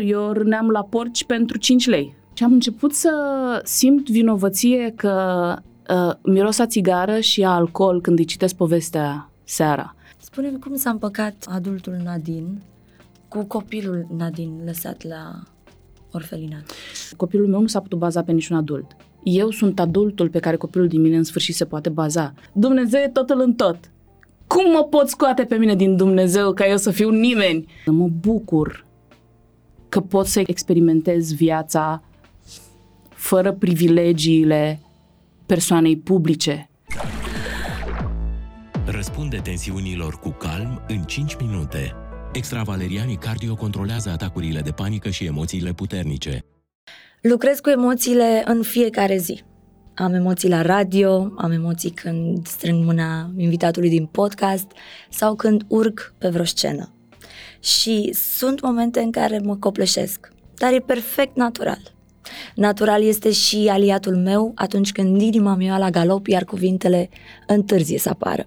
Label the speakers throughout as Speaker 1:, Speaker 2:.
Speaker 1: Eu râneam la porci pentru 5 lei. Și am început să simt vinovăție că uh, miros a țigară și a alcool când îi citesc povestea seara.
Speaker 2: Spune-mi cum s-a împăcat adultul Nadine cu copilul Nadine lăsat la orfelinat.
Speaker 1: Copilul meu nu s-a putut baza pe niciun adult. Eu sunt adultul pe care copilul din mine în sfârșit se poate baza. Dumnezeu e totul în tot. Cum mă pot scoate pe mine din Dumnezeu ca eu să fiu nimeni? Mă bucur că pot să experimentez viața fără privilegiile persoanei publice.
Speaker 3: Răspunde tensiunilor cu calm în 5 minute. Extravalerianii cardio controlează atacurile de panică și emoțiile puternice.
Speaker 2: Lucrez cu emoțiile în fiecare zi. Am emoții la radio, am emoții când strâng mâna invitatului din podcast sau când urc pe vreo scenă. Și sunt momente în care mă copleșesc, dar e perfect natural. Natural este și aliatul meu atunci când inima mea la galop, iar cuvintele întârzie să apară.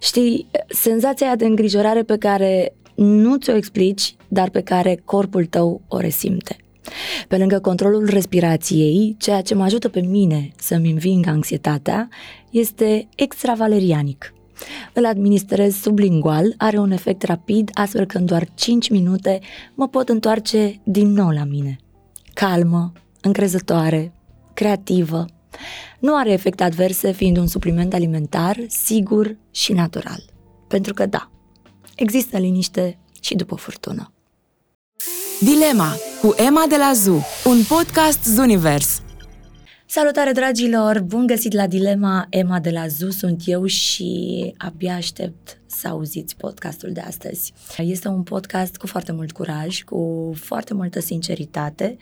Speaker 2: Știi, senzația de îngrijorare pe care nu ți-o explici, dar pe care corpul tău o resimte. Pe lângă controlul respirației, ceea ce mă ajută pe mine să-mi înving anxietatea este extravalerianic. Îl administrez sublingual, are un efect rapid, astfel că în doar 5 minute mă pot întoarce din nou la mine. Calmă, încrezătoare, creativă. Nu are efecte adverse fiind un supliment alimentar sigur și natural. Pentru că da, există liniște și după furtună.
Speaker 4: Dilema cu Emma de la ZU, un podcast Zunivers.
Speaker 2: Salutare dragilor, bun găsit la Dilema, Emma de la ZU sunt eu și abia aștept să auziți podcastul de astăzi. Este un podcast cu foarte mult curaj, cu foarte multă sinceritate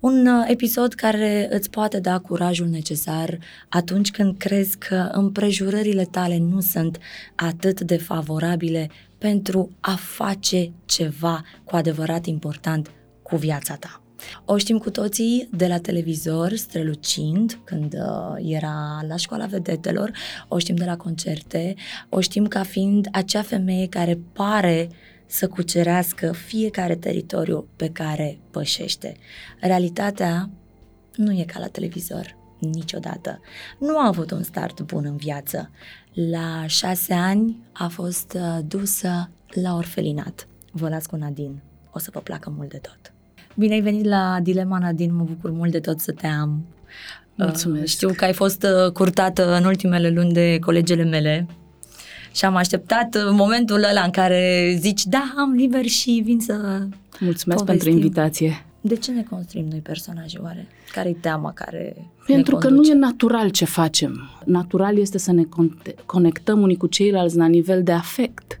Speaker 2: un uh, episod care îți poate da curajul necesar atunci când crezi că împrejurările tale nu sunt atât de favorabile pentru a face ceva cu adevărat important cu viața ta. O știm cu toții de la televizor, strălucind, când uh, era la școala vedetelor, o știm de la concerte, o știm ca fiind acea femeie care pare să cucerească fiecare teritoriu pe care pășește. Realitatea nu e ca la televizor, niciodată. Nu a avut un start bun în viață. La șase ani a fost uh, dusă la orfelinat. Vă las cu Nadine. O să vă placă mult de tot. Bine ai venit la Dilema, Nadine. Mă bucur mult de tot să te am.
Speaker 1: Mulțumesc.
Speaker 2: Uh, știu că ai fost uh, curtată în ultimele luni de colegele mele și am așteptat momentul ăla în care zici, da, am liber și vin să
Speaker 1: Mulțumesc
Speaker 2: povestim.
Speaker 1: pentru invitație.
Speaker 2: De ce ne construim noi personaje oare? Care-i teama care
Speaker 1: Pentru
Speaker 2: ne
Speaker 1: că nu e natural ce facem. Natural este să ne conectăm unii cu ceilalți la nivel de afect.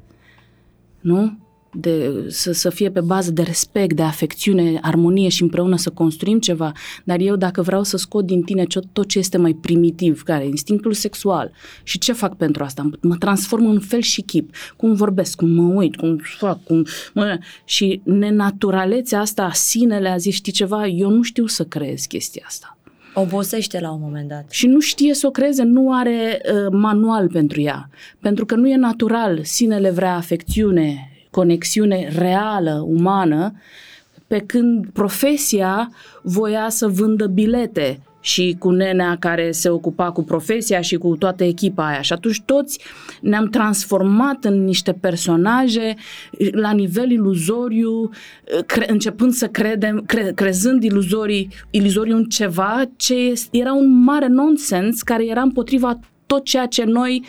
Speaker 1: Nu? De, să, să fie pe bază de respect, de afecțiune, armonie și împreună să construim ceva. Dar eu dacă vreau să scot din tine tot ce este mai primitiv, care instinctul sexual, și ce fac pentru asta? Mă transform în fel și chip. Cum vorbesc, cum mă uit, cum fac, cum... Mă... Și nenaturalețea asta, sinele a zis, știi ceva, eu nu știu să creez chestia asta.
Speaker 2: Obosește la un moment dat.
Speaker 1: Și nu știe să o creeze, nu are uh, manual pentru ea. Pentru că nu e natural. Sinele vrea afecțiune, conexiune reală, umană, pe când profesia voia să vândă bilete și cu nenea care se ocupa cu profesia și cu toată echipa aia. Și atunci toți ne-am transformat în niște personaje la nivel iluzoriu, cre- începând să credem, cre- crezând iluzorii, iluzoriu în ceva ce era un mare nonsens care era împotriva tot ceea ce noi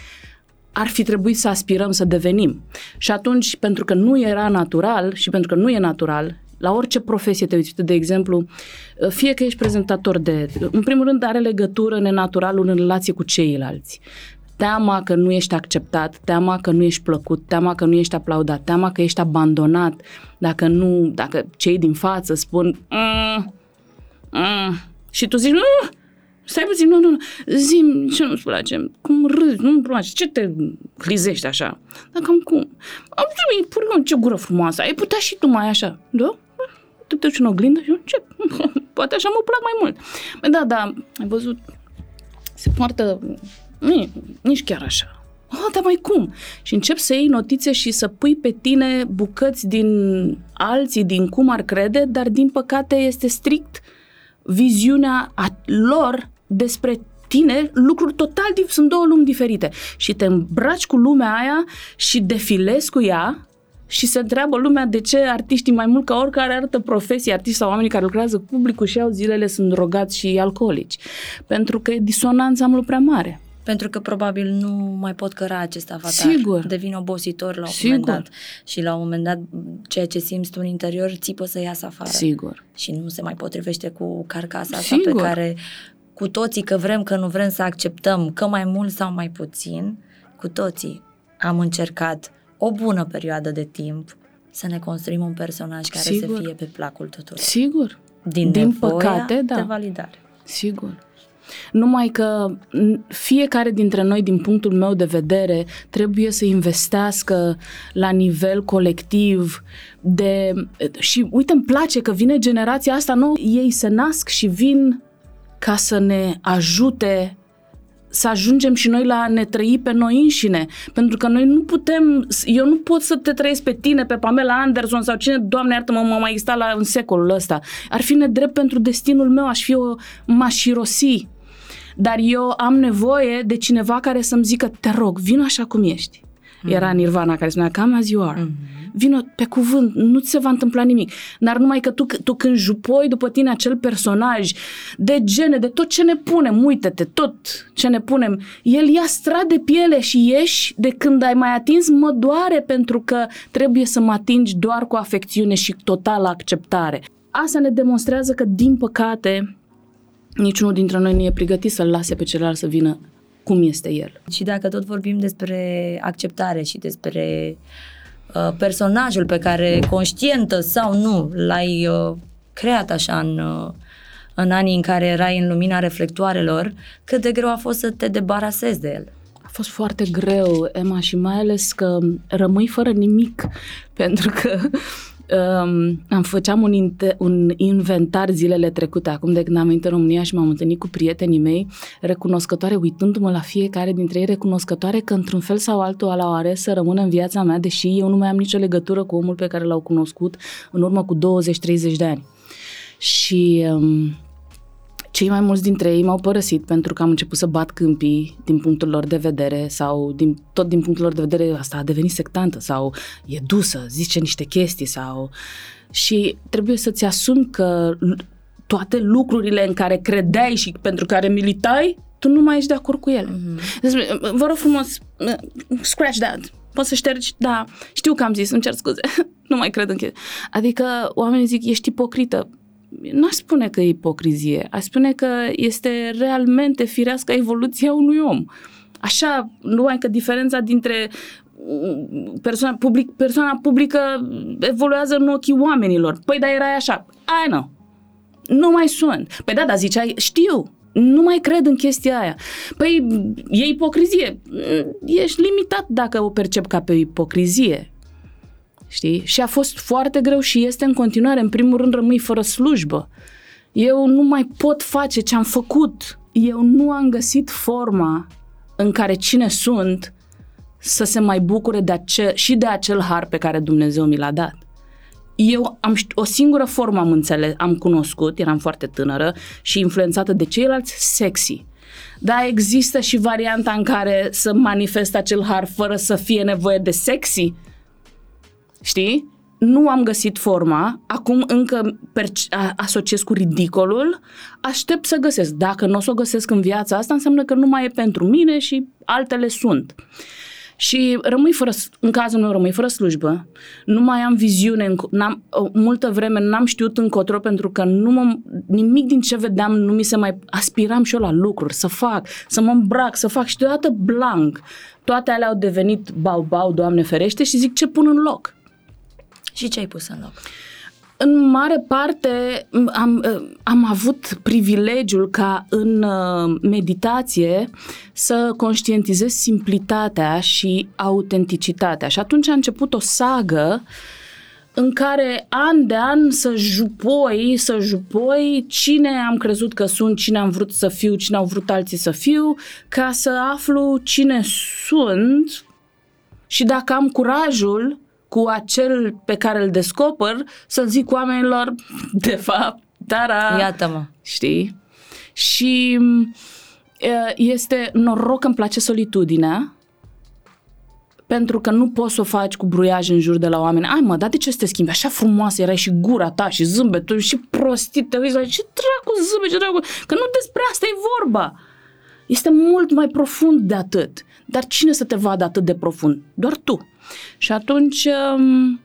Speaker 1: ar fi trebuit să aspirăm să devenim. Și atunci, pentru că nu era natural și pentru că nu e natural, la orice profesie te uiți, de exemplu, fie că ești prezentator de... În primul rând, are legătură nenaturalul în relație cu ceilalți. Teama că nu ești acceptat, teama că nu ești plăcut, teama că nu ești aplaudat, teama că ești abandonat, dacă nu, dacă cei din față spun mm, mm, și tu zici, mm, Stai puțin, nu, nu, nu. Zim, ce nu-ți place? Cum râzi, nu-mi place. Ce te clizești așa? Dar cam cum? Am zis, pur ce gură frumoasă. Ai putea și tu mai așa. Da? Te duci în oglindă și eu, ce? Poate așa mă plac mai mult. Da, da, ai văzut? Se poartă... Nu, nici chiar așa. dar mai cum? Și încep să iei notițe și să pui pe tine bucăți din alții, din cum ar crede, dar din păcate este strict viziunea a lor despre tine lucruri total, sunt două lumi diferite. Și te îmbraci cu lumea aia și defilezi cu ea și se întreabă lumea de ce artiștii mai mult ca oricare altă profesie, artiști sau oamenii care lucrează cu publicul și au zilele sunt drogați și alcoolici. Pentru că e disonanța mult prea mare.
Speaker 2: Pentru că probabil nu mai pot căra acest avatar.
Speaker 1: Sigur.
Speaker 2: Devin obositor la un
Speaker 1: Sigur.
Speaker 2: moment dat. Și la un moment dat ceea ce simți tu în interior țipă să iasă afară.
Speaker 1: Sigur.
Speaker 2: Și nu se mai potrivește cu carcasa asta
Speaker 1: Sigur.
Speaker 2: pe care cu toții, că vrem, că nu vrem să acceptăm, că mai mult sau mai puțin, cu toții am încercat o bună perioadă de timp să ne construim un personaj care
Speaker 1: Sigur.
Speaker 2: să fie pe placul tuturor.
Speaker 1: Sigur.
Speaker 2: Din,
Speaker 1: Din
Speaker 2: nevoia
Speaker 1: păcate, da.
Speaker 2: de validare.
Speaker 1: Sigur. Numai că n- fiecare dintre noi, din punctul meu de vedere, trebuie să investească la nivel colectiv de... Și uite, îmi place că vine generația asta nouă, ei se nasc și vin ca să ne ajute să ajungem și noi la a ne trăi pe noi înșine. Pentru că noi nu putem, eu nu pot să te trăiesc pe tine, pe Pamela Anderson sau cine, Doamne iartă-mă, mă mai exista la în secolul ăsta. Ar fi nedrept pentru destinul meu, aș fi o, m-aș irosi. Dar eu am nevoie de cineva care să-mi zică, te rog, vino așa cum ești. Era Nirvana care spunea, come as you are. Vino pe cuvânt, nu ți se va întâmpla nimic. Dar numai că tu, tu când jupoi după tine acel personaj de gene, de tot ce ne punem, uite-te, tot ce ne punem, el ia strat de piele și ieși de când ai mai atins, mă doare pentru că trebuie să mă atingi doar cu afecțiune și totală acceptare. Asta ne demonstrează că, din păcate, niciunul dintre noi nu e pregătit să-l lase pe celălalt să vină cum este el.
Speaker 2: Și dacă tot vorbim despre acceptare și despre uh, personajul pe care, conștientă sau nu, l-ai uh, creat așa în, uh, în anii în care erai în lumina reflectoarelor, cât de greu a fost să te debarasezi de el?
Speaker 1: A fost foarte greu, Emma, și mai ales că rămâi fără nimic, pentru că um, am făceam un, inte- un inventar zilele trecute, acum de când am venit în România și m-am întâlnit cu prietenii mei, recunoscătoare, uitându-mă la fiecare dintre ei, recunoscătoare că într-un fel sau altul ala o ales să rămână în viața mea, deși eu nu mai am nicio legătură cu omul pe care l-au cunoscut în urmă cu 20-30 de ani. Și um, cei mai mulți dintre ei m-au părăsit pentru că am început să bat câmpii din punctul lor de vedere sau din, tot din punctul lor de vedere asta a devenit sectantă sau e dusă, zice niște chestii sau... Și trebuie să-ți asumi că l- toate lucrurile în care credeai și pentru care militai, tu nu mai ești de acord cu ele. Mm-hmm. Vă rog frumos, scratch that. Poți să ștergi? Da. Știu că am zis, îmi cer scuze. nu mai cred în chestii. Adică oamenii zic, ești ipocrită n-aș spune că e ipocrizie, aș spune că este realmente firească evoluția unui om. Așa, numai că diferența dintre mm, persoana, public, persoana publică evoluează în ochii oamenilor. Păi, dar era așa. I know. Nu mai sunt. Păi da, dar ziceai, știu, nu mai cred în chestia aia. Păi, e ipocrizie. Ești limitat dacă o percep ca pe o ipocrizie. Știi? Și a fost foarte greu și este în continuare. În primul rând rămâi fără slujbă. Eu nu mai pot face ce am făcut. Eu nu am găsit forma în care cine sunt să se mai bucure de ace- și de acel har pe care Dumnezeu mi l-a dat. Eu am ști- o singură formă am înțeles, am cunoscut, eram foarte tânără și influențată de ceilalți, sexy. Dar există și varianta în care să manifest acel har fără să fie nevoie de sexy. Știi? Nu am găsit forma, acum încă perci- a- asociez cu ridicolul, aștept să găsesc. Dacă nu o să o găsesc în viața asta, înseamnă că nu mai e pentru mine și altele sunt. Și rămâi fără, în cazul meu rămâi fără slujbă, nu mai am viziune, înco- n-am, o multă vreme n-am știut încotro pentru că nu mă, nimic din ce vedeam nu mi se mai, aspiram și eu la lucruri, să fac, să mă îmbrac, să fac și deodată blank. Toate alea au devenit bau-bau, Doamne ferește, și zic ce pun în loc.
Speaker 2: Și ce ai pus în loc?
Speaker 1: În mare parte m, am, uh, am avut privilegiul ca în uh, meditație să conștientizez simplitatea și autenticitatea. Și atunci a început o sagă în care an de an să jupoi, să jupoi cine am crezut că sunt, cine am vrut să fiu, cine au vrut alții să fiu, ca să aflu cine sunt și dacă am curajul cu acel pe care îl descoper să-l zic oamenilor, de fapt, tara,
Speaker 2: Iată-mă.
Speaker 1: știi? Și uh, este noroc că îmi place solitudinea, pentru că nu poți să o faci cu bruiaj în jur de la oameni. Ai mă, dar de ce să te schimbi? Așa frumoasă erai și gura ta și zâmbetul și prostit. Te uiți la ce dracu zâmbet, ce dracu... Că nu despre asta e vorba. Este mult mai profund de atât. Dar cine să te vadă atât de profund? Doar tu. Și atunci, um,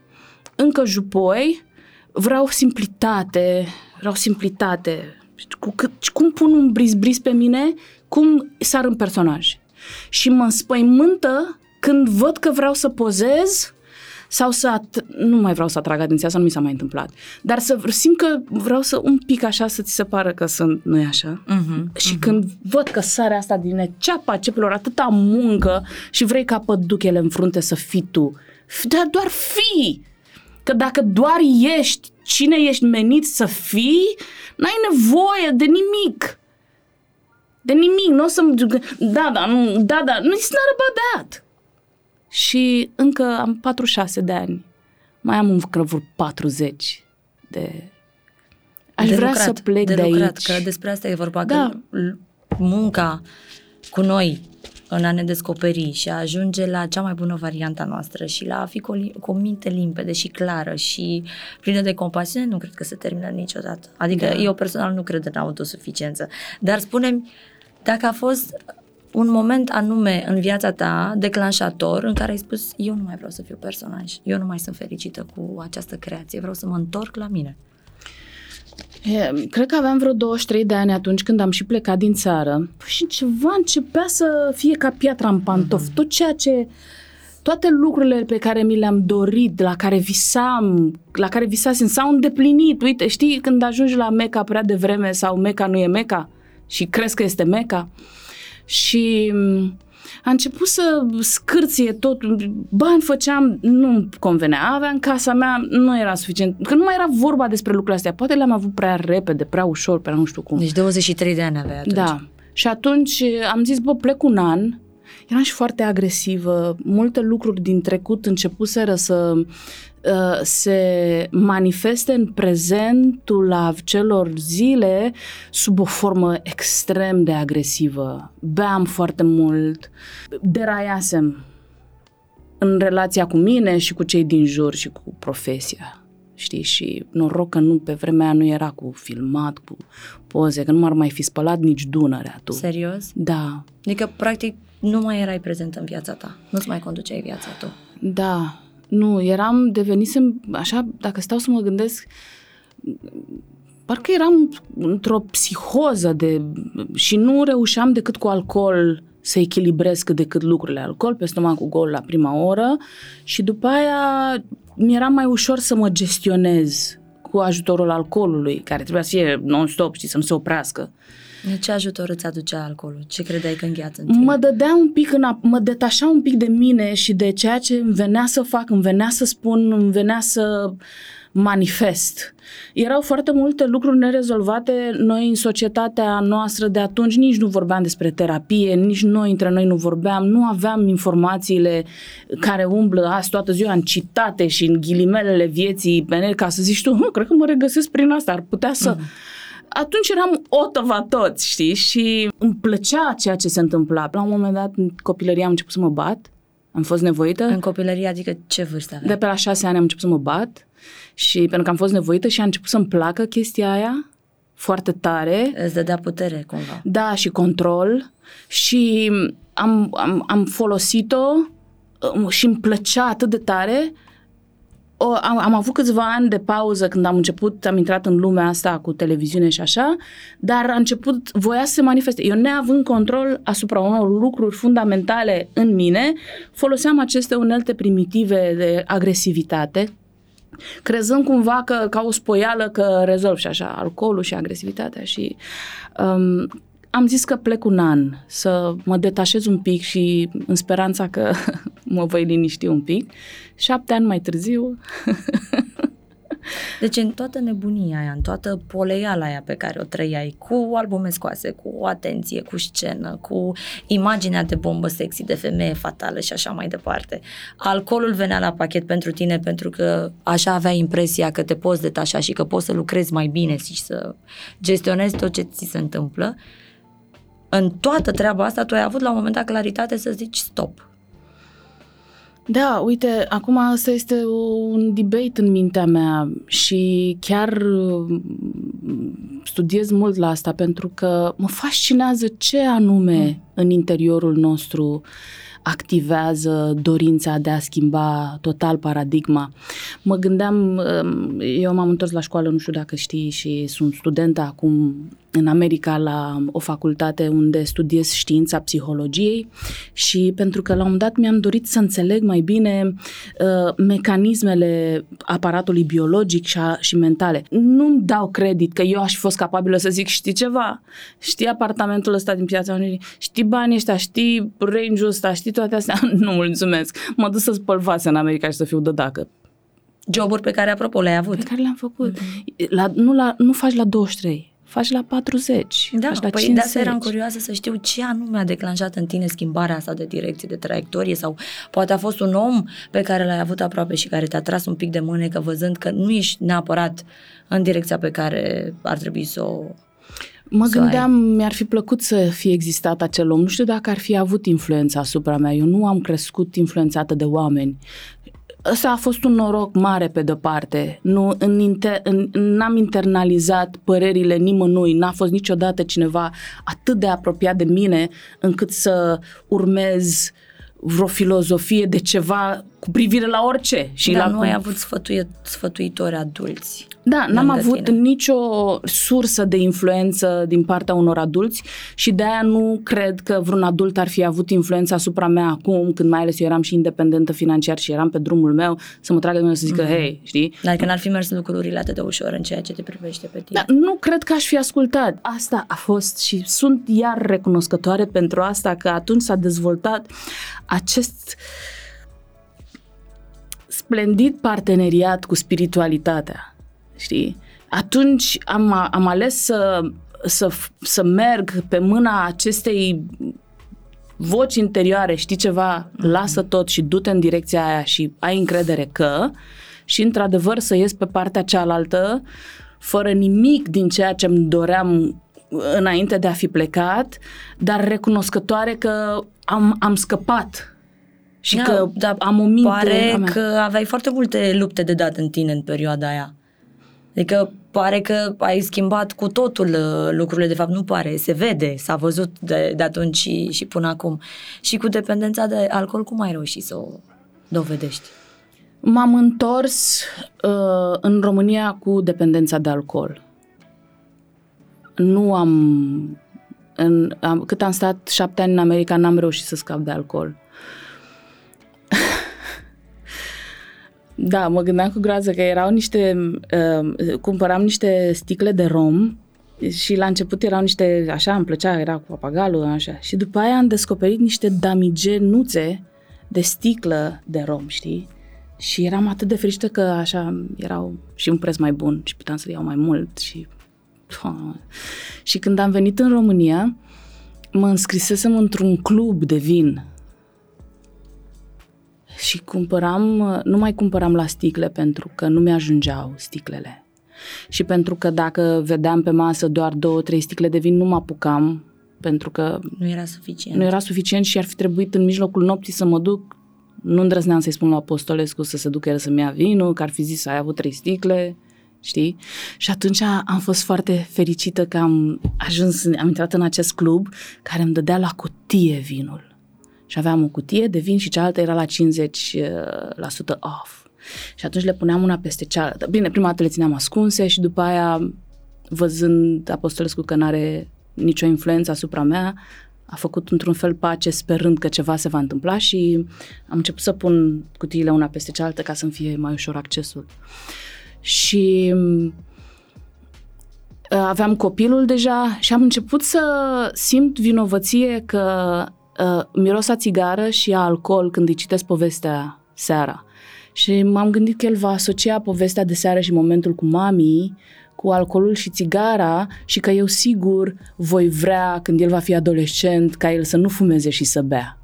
Speaker 1: încă jupoi, vreau simplitate, vreau simplitate. Cu cât, cum pun un bris-bris pe mine, cum sar în personaj. Și mă înspăimântă când văd că vreau să pozez sau să at- nu mai vreau să atrag atenția, asta nu mi s-a mai întâmplat, dar să simt că vreau să un pic așa să ți se pară că sunt, nu e așa?
Speaker 2: Mhm.
Speaker 1: Și când văd că sare asta din ceapa cepilor, atâta muncă și vrei ca păduchele în frunte să fii tu, F- dar doar fii! Că dacă doar ești cine ești menit să fii, n-ai nevoie de nimic. De nimic, nu o să Da, da, nu, da, da, nu it's not about that. Și încă am 46 de ani. Mai am încă vreo 40 de... Aș
Speaker 2: de
Speaker 1: vrea
Speaker 2: lucrat,
Speaker 1: să plec de,
Speaker 2: de, lucrat,
Speaker 1: aici.
Speaker 2: că despre asta e vorba,
Speaker 1: Da.
Speaker 2: că l- munca cu noi în a ne descoperi și a ajunge la cea mai bună varianta noastră și la a fi cu, o lim- cu o minte limpede și clară și plină de compasiune, nu cred că se termină niciodată. Adică
Speaker 1: Da.
Speaker 2: eu personal nu cred în autosuficiență. Dar spune-mi, dacă a fost un moment anume în viața ta, declanșator, în care ai spus, eu nu mai vreau să fiu personaj, eu nu mai sunt fericită cu această creație, vreau să mă întorc la mine.
Speaker 1: E, Cred că aveam vreo 23 de ani atunci când am și plecat din țară și ceva începea să fie ca piatra în pantof. Tot ceea ce toate lucrurile pe care mi le-am dorit, la care visam, la care visasem, s-au îndeplinit. Uite, știi, când ajungi la Meca prea devreme sau Meca nu e Meca și crezi că este Meca și m, a început să scârție tot, bani făceam, nu convenea, aveam casa mea, nu era suficient, că nu mai era vorba despre lucrurile astea, poate le-am avut prea repede, prea ușor, prea nu știu cum.
Speaker 2: Deci 23 de ani aveai atunci.
Speaker 1: Da. Și atunci am zis, bă, plec un an. Eram și foarte agresivă. Multe lucruri din trecut începuseră să uh, se manifeste în prezentul acelor zile sub o formă extrem de agresivă. Beam foarte mult, deraiasem în relația cu mine și cu cei din jur și cu profesia. Știi? Și noroc că nu, pe vremea aia nu era cu filmat, cu poze, că nu m-ar mai fi spălat nici Dunărea tu.
Speaker 2: Serios?
Speaker 1: Da,
Speaker 2: Adică, practic, nu mai erai prezent în viața ta. Nu-ți mai conduceai viața tu.
Speaker 1: da. Nu, eram, devenisem, așa, dacă stau să mă gândesc, parcă eram într-o psihoză de, și nu reușeam decât cu alcool să echilibrez cât de cât lucrurile. Alcool pe stomacul gol la prima oră și după aia mi-era mai ușor să mă gestionez cu ajutorul alcoolului, care trebuia să fie non-stop, știi, să nu se oprească.
Speaker 2: De ce ajutor îți aducea alcoolul? Ce credeai că îngheață în tine?
Speaker 1: Mă dădea un pic, în, a- mă detașa un pic de mine și de ceea ce îmi venea să fac, îmi venea să spun, îmi venea să manifest. Erau foarte multe lucruri nerezolvate. Noi în societatea noastră de atunci nici nu vorbeam despre terapie, nici noi între noi nu vorbeam, nu aveam informațiile care umblă azi toată ziua în citate și în ghilimelele vieții pe net, ca să zici tu, "Hă, cred că mă regăsesc prin asta, ar putea să... Atunci eram otăva toți, știi? Și îmi plăcea ceea ce se întâmpla. La un moment dat, în copilărie, am început să mă bat. Am fost nevoită.
Speaker 2: În copilărie, adică ce vârstă aveai?
Speaker 1: De pe la șase ani am început să mă bat și pentru că am fost nevoită și a început să-mi placă chestia aia foarte tare.
Speaker 2: Îți dădea putere, cumva.
Speaker 1: Da, și control și am, am, am folosit-o um, și îmi plăcea atât de tare. O, am, am avut câțiva ani de pauză când am început, am intrat în lumea asta cu televiziune și așa, dar a început, voia să se manifeste. Eu neavând control asupra unor lucruri fundamentale în mine, foloseam aceste unelte primitive de agresivitate, crezând cumva că ca o spoială că rezolv și așa, alcoolul și agresivitatea și um, am zis că plec un an să mă detașez un pic și în speranța că mă voi liniști un pic. Șapte ani mai târziu
Speaker 2: Deci în toată nebunia aia, în toată poleiala aia pe care o trăiai, cu albume scoase, cu atenție, cu scenă, cu imaginea de bombă sexy, de femeie fatală și așa mai departe, alcoolul venea la pachet pentru tine pentru că așa avea impresia că te poți detașa și că poți să lucrezi mai bine și să gestionezi tot ce ți se întâmplă. În toată treaba asta tu ai avut la un moment dat claritate să zici stop,
Speaker 1: Da, uite, acum asta este un debate în mintea mea și chiar uh, studiez mult la asta pentru că mă fascinează ce anume în interiorul nostru activează dorința de a schimba total paradigma. Mă gândeam, um, eu m-am întors la școală, nu știu dacă știi, și sunt studentă acum în America la o facultate unde studiez știința psihologiei și pentru că la un moment dat mi-am dorit să înțeleg mai bine uh, mecanismele aparatului biologic și, a, și mentale. Nu-mi dau credit că eu aș fi fost capabilă să zic, știi ceva? Știi apartamentul ăsta din piața Unirii? Știi banii ăștia? Știi range-ul ăsta? Știi toate astea? nu, mulțumesc. Mă duc să spăl vase în America și să fiu dădacă.
Speaker 2: Joburi pe care, apropo, le-ai avut.
Speaker 1: Pe care le-am făcut. Mm-hmm. La, nu, la, nu faci la 23 faci la 40,
Speaker 2: Da,
Speaker 1: faci la
Speaker 2: păi
Speaker 1: 50.
Speaker 2: de asta eram curioasă să știu ce anume a declanșat în tine schimbarea asta de direcție, de traiectorie sau poate a fost un om pe care l-ai avut aproape și care te-a tras un pic de mânecă văzând că nu ești neapărat în direcția pe care ar trebui să o...
Speaker 1: Mă
Speaker 2: să
Speaker 1: gândeam, mi-ar fi plăcut să fie existat acel om. Nu știu dacă ar fi avut influența asupra mea. Eu nu am crescut influențată de oameni. Ăsta a fost un noroc mare pe de-o parte. Nu, în inter, în, n-am internalizat părerile nimănui. N-a fost niciodată cineva atât de apropiat de mine încât să urmez vreo filozofie de ceva cu privire la orice. Și
Speaker 2: Dar
Speaker 1: la
Speaker 2: nu ai avut sfătuie, sfătuitori adulți.
Speaker 1: Da, n-am
Speaker 2: lângă
Speaker 1: avut
Speaker 2: tine.
Speaker 1: nicio sursă de influență din partea unor adulți și de aia nu cred că vreun adult ar fi avut influență asupra mea acum, când mai ales eu eram și independentă financiar și eram pe drumul meu, să mă tragă de mine să zică,
Speaker 2: Mhm.
Speaker 1: hei, știi?
Speaker 2: Dar că n-ar fi mers lucrurile atât de ușor în ceea ce te privește pe tine.
Speaker 1: Dar nu cred că aș fi ascultat. Asta a fost și sunt iar recunoscătoare pentru asta că atunci s-a dezvoltat acest splendid parteneriat cu spiritualitatea, știi? Atunci am, am ales să, să, să merg pe mâna acestei voci interioare, știi ceva, lasă tot și du-te în direcția aia și ai încredere că și într-adevăr să ies pe partea cealaltă fără nimic din ceea ce îmi doream înainte de a fi plecat, dar recunoscătoare că am, am scăpat și
Speaker 2: Da,
Speaker 1: că
Speaker 2: dar
Speaker 1: am o minte a
Speaker 2: Pare
Speaker 1: mea.
Speaker 2: că aveai foarte multe lupte de dat în tine în perioada aia. Adică pare că ai schimbat cu totul uh, lucrurile, de fapt nu pare, se vede, s-a văzut de, de atunci și, și până acum. Și cu dependența de alcool, cum ai reușit să o dovedești?
Speaker 1: M-am întors uh, în România cu dependența de alcool. Nu am, în, am... Cât am stat șapte ani în America, n-am reușit să scap de alcool. Da, mă gândeam cu groază că erau niște... Uh, cumpăram niște sticle de rom și la început erau niște... Așa, îmi plăcea, era cu papagalul, așa. Și după aia am descoperit niște damigenuțe de sticlă de rom, știi? Și eram atât de fericită că așa erau și un preț mai bun și puteam să iau mai mult și... Și când am venit în România, mă înscrisesem într-un club de vin și cumpăram, nu mai cumpăram la sticle pentru că nu mi-ajungeau sticlele. Și pentru că dacă vedeam pe masă doar două, trei sticle de vin, nu mă apucam pentru că
Speaker 2: Nu era suficient.
Speaker 1: nu era suficient și ar fi trebuit în mijlocul nopții să mă duc. Nu îndrăzneam să-i spun la Apostolescu să se ducă el să-mi ia vinul, că ar fi zis să ai avut trei sticle, știi? Și atunci am fost foarte fericită că am ajuns, am intrat în acest club care îmi dădea la cutie vinul. Și aveam o cutie de vin și cealaltă era la 50% off. Și atunci le puneam una peste cealaltă. Bine, prima dată le țineam ascunse și după aia, văzând Apostolescu că n-are nicio influență asupra mea, a făcut într-un fel pace sperând că ceva se va întâmpla și am început să pun cutiile una peste cealaltă ca să-mi fie mai ușor accesul. Și uh, aveam copilul deja și am început să simt vinovăție că uh, miros a țigară și a alcool când îi citesc povestea seara. Și m-am gândit că el va asocia povestea de seară și momentul cu mami cu alcoolul și țigara și că eu sigur voi vrea, când el va fi adolescent, ca el să nu fumeze și să bea.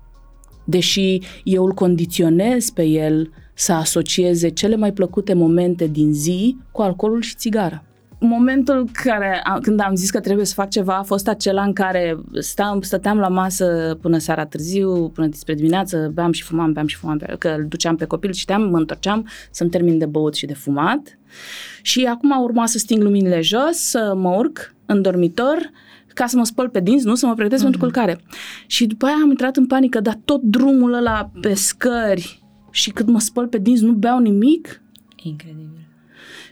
Speaker 1: Deși eu îl condiționez pe el să asocieze cele mai plăcute momente din zi cu alcoolul și țigara momentul care, când am zis că trebuie să fac ceva a fost acela în care stăm, stăteam la masă până seara târziu, până despre dimineață, beam și fumam, beam și fumam, că îl duceam pe copil, citeam, mă întorceam să-mi termin de băut și de fumat. Și acum urma să sting luminile jos, să mă urc în dormitor, ca să mă spăl pe dinți, nu să mă pregătesc mm-hmm. pentru culcare. Și după aia am intrat în panică, dar tot drumul ăla pe scări și cât mă spăl pe dinți nu beau nimic.
Speaker 2: Incredibil.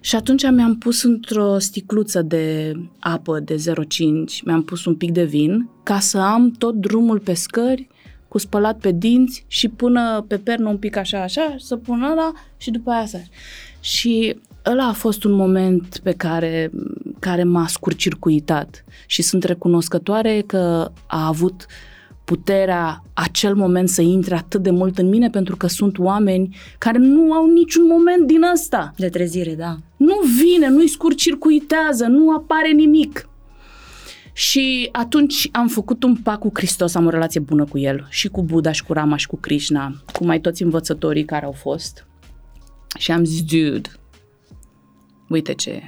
Speaker 1: Și atunci mi-am pus într-o sticluță de apă de 0,5, mi-am pus un pic de vin ca să am tot drumul pe scări cu spălat pe dinți și până pe pernă un pic așa, așa, să pun ăla și după aia să... Și ăla a fost un moment pe care, care m-a scurcircuitat. Și sunt recunoscătoare că a avut uh, puterea acel moment să intre atât de mult în mine pentru că sunt oameni care nu au niciun moment din ăsta.
Speaker 2: De trezire, da.
Speaker 1: Nu vine, nu-i scurcircuitează, nu apare nimic. Și atunci am făcut un pact cu Hristos, am o relație bună cu el, și cu Buddha, și cu Rama, și cu Krishna, cu mai toți învățătorii care au fost. Și am zis, dude, uite ce,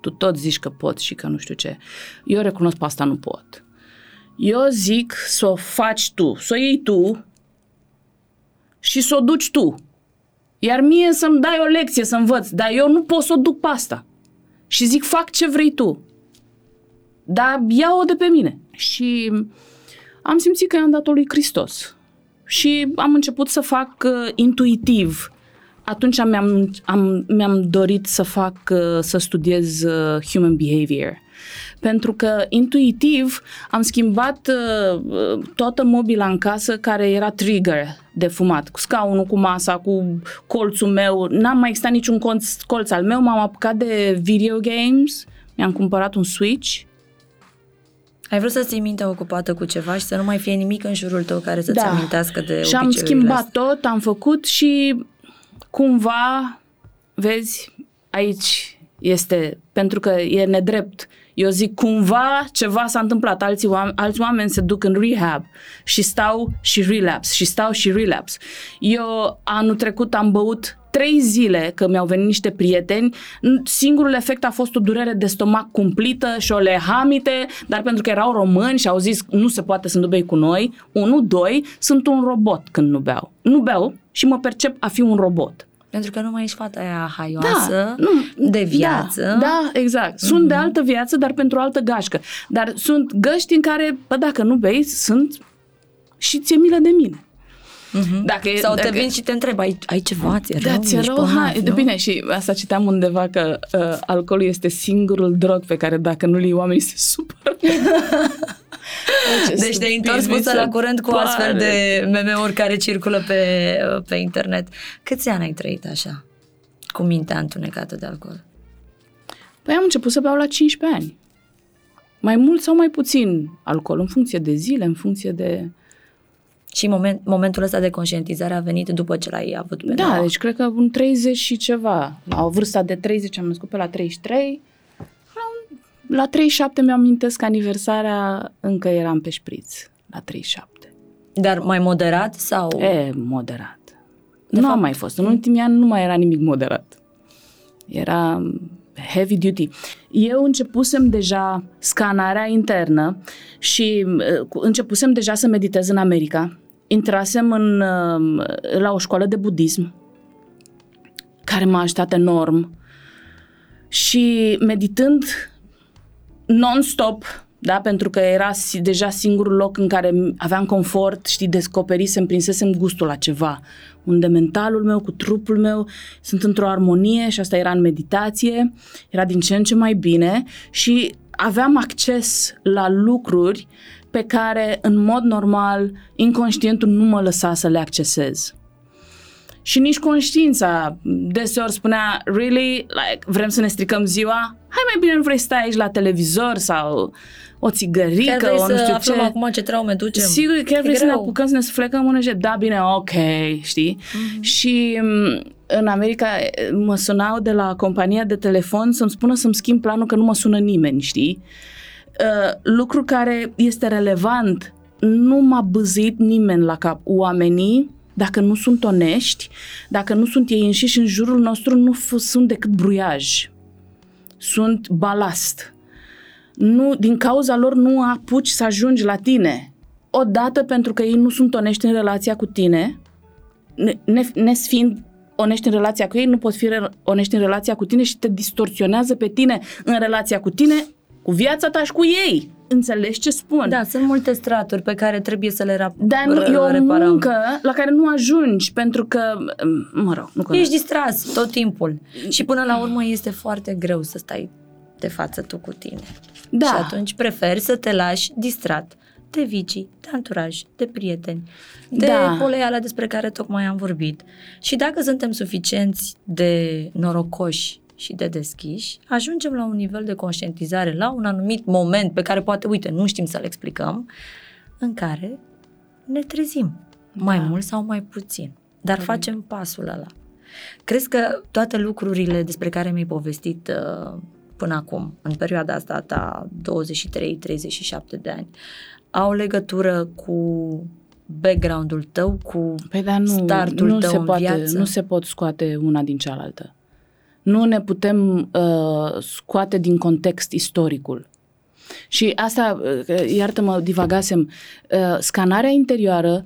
Speaker 1: tu tot zici că poți și că nu știu ce. Eu recunosc pe asta nu pot. Eu zic să o faci tu, să o iei tu și să o duci tu. Iar mie să-mi dai o lecție să învăț, dar eu nu pot să o duc pe asta. Și zic, fac ce vrei tu. Dar ia-o de pe mine. Și am simțit că i-am dat-o lui Hristos. Și am început să fac uh, intuitiv. Atunci mi-am, am, mi-am dorit să fac, uh, să studiez uh, human behavior pentru că intuitiv am schimbat uh, uh, toată mobila în casă care era trigger de fumat, cu scaunul, cu masa, cu colțul meu, n-am mai existat niciun colț, colț al meu, m-am apucat de video games, mi-am cumpărat un Switch,
Speaker 2: ai vrut să ții mintea ocupată cu ceva și să nu mai fie nimic în jurul tău care să-ți da. amintească de
Speaker 1: Și am schimbat astea. tot, am făcut și cumva, vezi, aici este, pentru că e nedrept eu zic, cumva ceva s-a întâmplat. Alții oameni, alți oameni se duc în rehab și stau și relapse, și stau și relapse. Eu anul trecut am băut trei zile că mi-au venit niște prieteni, singurul efect a fost o durere de stomac cumplită și o lehamite, dar pentru că erau români și au zis nu se poate să nu bei cu noi, unu, doi, sunt un robot când nu beau. Nu beau și mă percep a fi un robot.
Speaker 2: Pentru că nu mai ești fata aia haioasă da, nu, de da, viață.
Speaker 1: Da, da exact. Sunt mm-hmm. de altă viață, dar pentru altă gașcă. Dar sunt găști în care, bă, dacă nu bei, sunt și ți-e milă de mine.
Speaker 2: Mm-hmm. Dacă, Sau te dacă... vin și te întreb, ai, ai ceva, ți-e rău? Da, ți-e rău? Bolnav,
Speaker 1: de bine, și asta citeam undeva că uh, alcoolul este singurul drog pe care dacă nu-l iei oamenii se supără.
Speaker 2: deci te-ai întors puțin la curent cu pare. astfel de meme-uri care circulă pe, pe internet. Câți ani ai trăit așa? Cu mintea întunecată de alcool?
Speaker 1: Păi am început să beau la 15 ani. Mai mult sau mai puțin alcool, în funcție de zile, în funcție de...
Speaker 2: Și moment, momentul ăsta de conștientizare a venit după ce l-ai avut pe
Speaker 1: Da, nouă. deci cred că un 30 și ceva. La o vârstă de 30 am născut pe la 33 la 37 mi-am amintesc aniversarea, încă eram pe șpriț, la 37.
Speaker 2: Dar mai moderat sau?
Speaker 1: E, moderat. De nu fapt... am mai fost. În ultimii ani nu mai era nimic moderat. Era heavy duty. Eu începusem deja scanarea internă și uh, începusem deja să meditez în America. Intrasem în, uh, la o școală de budism care m-a ajutat enorm și meditând non-stop, da? pentru că era deja singurul loc în care aveam confort, știi, descoperisem, prinsesem gustul la ceva, unde mentalul meu cu trupul meu sunt într-o armonie și asta era în meditație, era din ce în ce mai bine și aveam acces la lucruri pe care în mod normal inconștientul nu mă lăsa să le accesez. Și nici conștiința deseori spunea, really, like, vrem să ne stricăm ziua? Hai mai bine nu vrei să stai aici la televizor sau o țigărică, chiar
Speaker 2: vrei
Speaker 1: o nu știu
Speaker 2: să
Speaker 1: ce.
Speaker 2: acum ce traume ducem.
Speaker 1: Sigur, chiar vrei greu. să ne apucăm să ne suflecăm în jet. Da, bine, ok, știi? Mm-hmm. Și în America eh, mă sunau de la compania de telefon să-mi spună să-mi schimb planul că nu mă sună nimeni, știi? Uh, lucru care este relevant, nu m-a băzit nimeni la cap. Oamenii, dacă nu sunt onești, dacă nu sunt ei înșiși în jurul nostru, nu f- sunt decât bruiaj. Sunt balast. Nu, din cauza lor nu apuci să ajungi la tine. Odată pentru că ei nu sunt onești în relația cu tine, ne, nesfiind onești în relația cu ei, nu poți fi re- onești în relația cu tine și te distorsionează pe tine în relația cu tine, cu viața ta și cu ei. Înțelegi ce spun?
Speaker 2: Da, sunt multe straturi pe care trebuie să le rap-
Speaker 1: Dar nu,
Speaker 2: r-
Speaker 1: e o
Speaker 2: reparăm.
Speaker 1: muncă la care nu ajungi, pentru că, mă rog, nu
Speaker 2: Ești distras tot timpul. Și până la urmă este foarte greu să stai de față tu cu tine.
Speaker 1: Da.
Speaker 2: Și atunci preferi să te lași distrat de vicii, de anturaj, de prieteni, de
Speaker 1: Da.
Speaker 2: poleiala despre care tocmai am vorbit. Și dacă suntem suficienți de norocoși și de deschiși, ajungem la un nivel de conștientizare la un anumit moment pe care poate, uite, nu știm să-l explicăm, în care ne trezim, mai
Speaker 1: Da.
Speaker 2: mult sau mai puțin. Dar facem pasul ăla. Crezi că toate lucrurile despre care mi-ai povestit uh, până acum, în perioada asta ta 23-37 de ani, au legătură cu background-ul tău, cu
Speaker 1: Păi dar nu,
Speaker 2: startul
Speaker 1: nu
Speaker 2: tău
Speaker 1: se
Speaker 2: în
Speaker 1: poate,
Speaker 2: viață?
Speaker 1: nu se pot scoate una din cealaltă. Nu ne putem uh, scoate din context istoricul. Și asta, uh, iartă-mă, divagasem, uh, scanarea interioară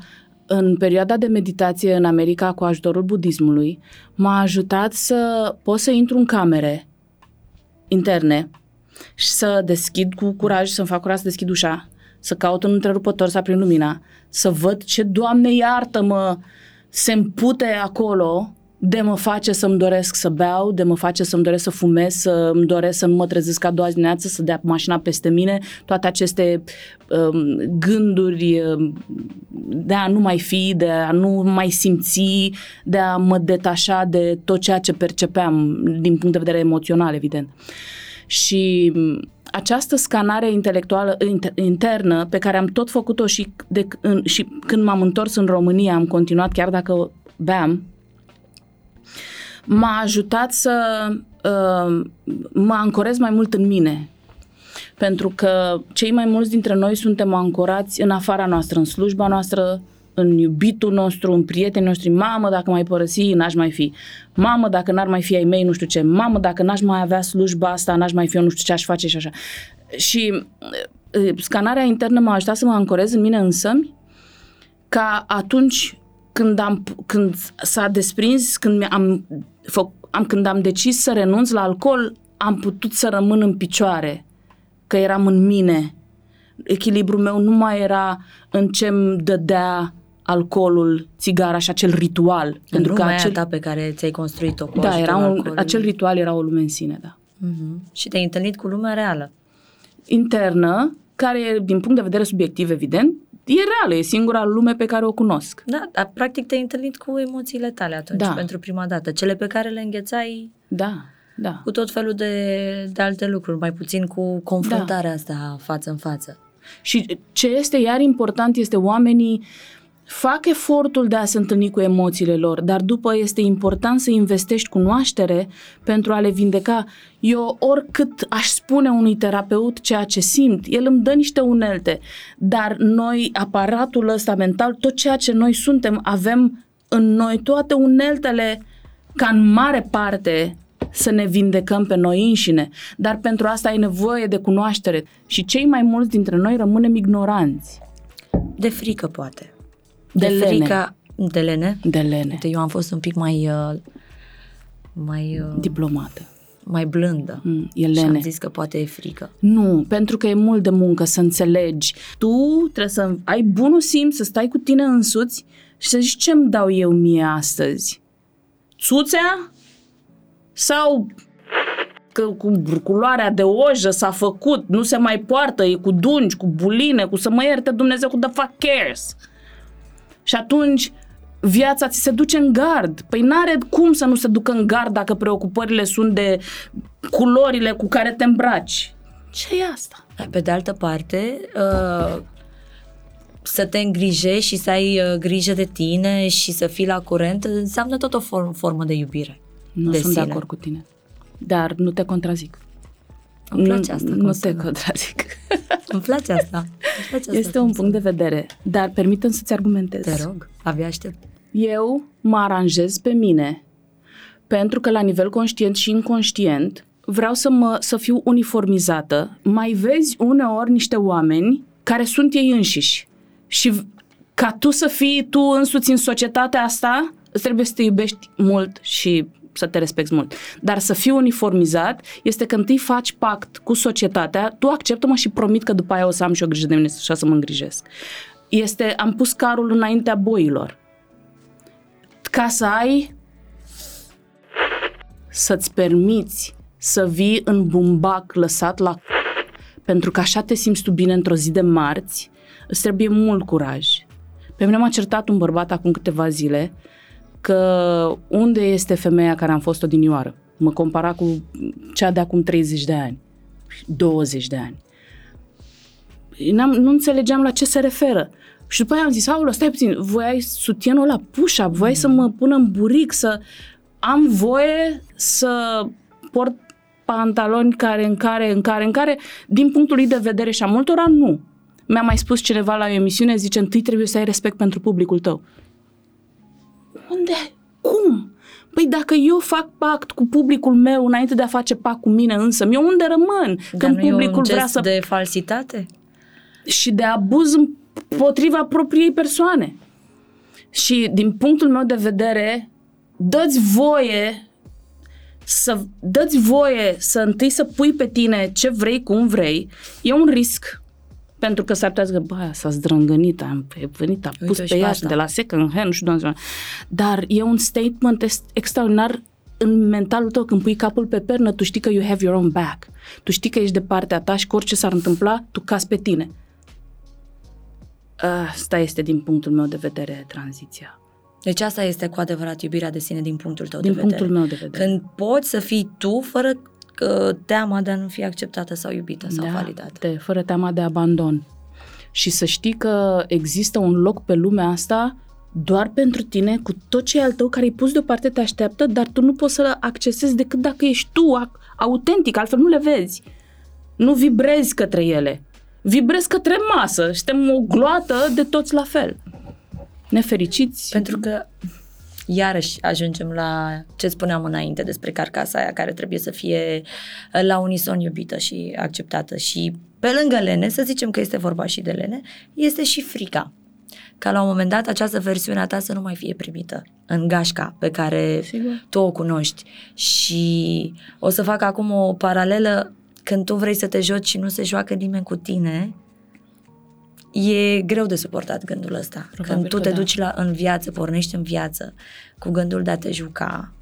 Speaker 1: în perioada de meditație în America cu ajutorul budismului m-a ajutat să pot să intru în camere interne și să deschid cu curaj, să-mi fac curaj să deschid ușa, să caut un întrerupător să aprind lumina, să văd ce, Doamne iartă-mă, se împute acolo de mă face să-mi doresc să beau, de mă face să-mi doresc să fumez, să-mi doresc să nu mă trezesc a doua zi dimineață, să dea mașina peste mine, toate aceste um, gânduri um, de a nu mai fi, de a nu mai simți, de a mă detașa de tot ceea ce percepeam din punct de vedere emoțional, evident. Și m, această scanare intelectuală inter- internă pe care am tot făcut-o și, de, în, și când m-am întors în România, am continuat chiar dacă beam, m-a ajutat să uh, mă ancorez mai mult în mine. Pentru că cei mai mulți dintre noi suntem ancorați în afara noastră, în slujba noastră, în iubitul nostru, în prietenii noștri. Mamă, dacă mai părăsi, n-aș mai fi. Mamă, dacă n-ar mai fi ai mei, nu știu ce. Mamă, dacă n-aș mai avea slujba asta, n-aș mai fi eu, nu știu ce aș face și așa. Și uh, scanarea internă m-a ajutat să mă ancorez în mine însămi, ca atunci când, am, când s-a desprins, când am, fă, am, când am decis să renunț la alcool, am putut să rămân în picioare, că eram în mine. Echilibrul meu nu mai era în ce îmi dădea alcoolul, țigara și acel ritual.
Speaker 2: În
Speaker 1: pentru că
Speaker 2: lumea
Speaker 1: acel,
Speaker 2: ta pe care ți-ai construit-o cu
Speaker 1: da,
Speaker 2: ajutorul
Speaker 1: era un,
Speaker 2: alcoolului.
Speaker 1: acel ritual era o lume în sine, da.
Speaker 2: Mhm. Și te-ai întâlnit cu lumea reală.
Speaker 1: Internă, care, din punct de vedere subiectiv, evident, e reală, e singura lume pe care o cunosc.
Speaker 2: Da, dar practic te-ai întâlnit cu emoțiile tale atunci,
Speaker 1: Da.
Speaker 2: pentru prima dată. Cele pe care le înghețai
Speaker 1: Da, da.
Speaker 2: cu tot felul de, de alte lucruri, mai puțin cu confruntarea da. asta față în față.
Speaker 1: Și ce este iar important este oamenii fac efortul de a se întâlni cu emoțiile lor, dar după este important să investești cunoaștere pentru a le vindeca. Eu oricât aș spune unui terapeut ceea ce simt, el îmi dă niște unelte, dar noi, aparatul ăsta mental, tot ceea ce noi suntem, avem în noi toate uneltele ca în mare parte să ne vindecăm pe noi înșine, dar pentru asta ai nevoie de cunoaștere și cei mai mulți dintre noi rămânem ignoranți.
Speaker 2: De frică, poate.
Speaker 1: De lene.
Speaker 2: frică de lene.
Speaker 1: De lene,
Speaker 2: Uite, eu am fost un pic mai uh, mai, uh,
Speaker 1: diplomată.
Speaker 2: mai blândă.
Speaker 1: Mm, e
Speaker 2: Și
Speaker 1: lene.
Speaker 2: am zis că poate e frică.
Speaker 1: Nu, pentru că e mult de muncă să înțelegi. Tu trebuie să ai bunul simț, să stai cu tine însuți și să zici ce-mi dau eu mie astăzi. Țuțea? Sau că cu culoarea de ojă s-a făcut, nu se mai poartă, e cu dungi, cu buline, cu să mă ierte Dumnezeu, cu the fuck cares. Și atunci viața ți se duce în gard. Păi n-are cum să nu se ducă în gard dacă preocupările sunt de culorile cu care te îmbraci. Ce e asta?
Speaker 2: Pe de altă parte, uh, să te îngrijești și să ai uh, grijă de tine și să fii la curent înseamnă tot o form- formă de iubire.
Speaker 1: Nu
Speaker 2: de
Speaker 1: sunt
Speaker 2: sine.
Speaker 1: de acord cu tine. Dar nu te contrazic.
Speaker 2: Îmi place asta.
Speaker 1: Nu,
Speaker 2: cum
Speaker 1: nu
Speaker 2: sună.
Speaker 1: te contrazic.
Speaker 2: Îmi place asta. Îmi place asta
Speaker 1: Este
Speaker 2: cum
Speaker 1: un punct de
Speaker 2: sună.
Speaker 1: vedere, dar permitem să-ți argumentez.
Speaker 2: Te rog, abia aștept.
Speaker 1: Eu mă aranjez pe mine pentru că la nivel conștient și inconștient vreau să, mă, să fiu uniformizată. Mai vezi uneori niște oameni care sunt ei înșiși și v- ca tu să fii tu însuți în societatea asta, îți trebuie să te iubești mult și să te respecti mult. Dar să fii uniformizat este că întâi faci pact cu societatea, tu acceptă-mă și promit că după aia o să am și o grijă de mine și o să mă îngrijesc. Este, am pus carul înaintea boilor ca să ai să-ți permiți să vii în bumbac lăsat la pentru că așa te simți tu bine într-o zi de marți, îți trebuie mult curaj. Pe mine m-a certat un bărbat acum câteva zile că unde este femeia care am fost odinioară? Mă compara cu cea de acum 30 de ani, 20 de ani. N-am, nu înțelegeam la ce se referă. Și după aia am zis, aulă, stai puțin, voiai sutienul la push-up, voiai să mă pun în buric, să am voie să port pantaloni care, în care, în care, în care, din punctul lui de vedere și a multora, nu. Mi-a mai spus cineva la o emisiune, zice, întâi trebuie să ai respect pentru publicul tău. Unde? Cum? Păi dacă eu fac pact cu publicul meu înainte de a face pact cu mine însă, eu unde rămân?
Speaker 2: Dar
Speaker 1: Când
Speaker 2: nu e
Speaker 1: publicul
Speaker 2: un
Speaker 1: vrea
Speaker 2: gest
Speaker 1: să
Speaker 2: de falsitate?
Speaker 1: și de abuz împotriva propriei persoane. Și din punctul meu de vedere, dă-ți voie să dă-ți voie să întâi să pui pe tine ce vrei, cum vrei. E un risc. Pentru că s-ar putea să zică, bă, aia s-a zdrângănit, am venit, a pus
Speaker 2: Uite-o
Speaker 1: pe
Speaker 2: și pe
Speaker 1: ea
Speaker 2: asta.
Speaker 1: de la second hand, nu știu, doamne, dar e un statement est- extraordinar în mentalul tău, când pui capul pe pernă, tu știi că you have your own back. Tu știi că ești de partea ta și că orice s-ar întâmpla, tu cazi pe tine. Asta este, din punctul meu de vedere, tranziția.
Speaker 2: Deci asta este cu adevărat iubirea de sine din punctul tău
Speaker 1: Din
Speaker 2: de vedere.
Speaker 1: punctul meu de vedere.
Speaker 2: Când poți să fii tu fără că teama de a nu fi acceptată sau iubită sau validată.
Speaker 1: De, fără teama de abandon. Și să știi că există un loc pe lumea asta doar pentru tine, cu tot ce e al tău care ai pus deoparte te așteaptă, dar tu nu poți să-l accesezi decât dacă ești tu a- autentic, altfel nu le vezi. Nu vibrezi către ele. Vibrezi către masă. Suntem o gloată de toți la fel. Nefericiți.
Speaker 2: Pentru că iarăși ajungem la ce spuneam înainte despre carcasa aia care trebuie să fie uh, la unison iubită și acceptată. Și pe lângă lene, să zicem că este vorba și de lene, este și frica. Ca la un moment dat această versiune a ta să nu mai fie primită în gașca pe care
Speaker 1: Sigur.
Speaker 2: tu o cunoști. Și o să fac acum o paralelă când tu vrei să te joci și nu se joacă nimeni cu tine, e greu de suportat gândul ăsta.
Speaker 1: Probabil
Speaker 2: când tu
Speaker 1: că
Speaker 2: te
Speaker 1: da.
Speaker 2: duci la, în viață, pornești în viață cu gândul de a te juca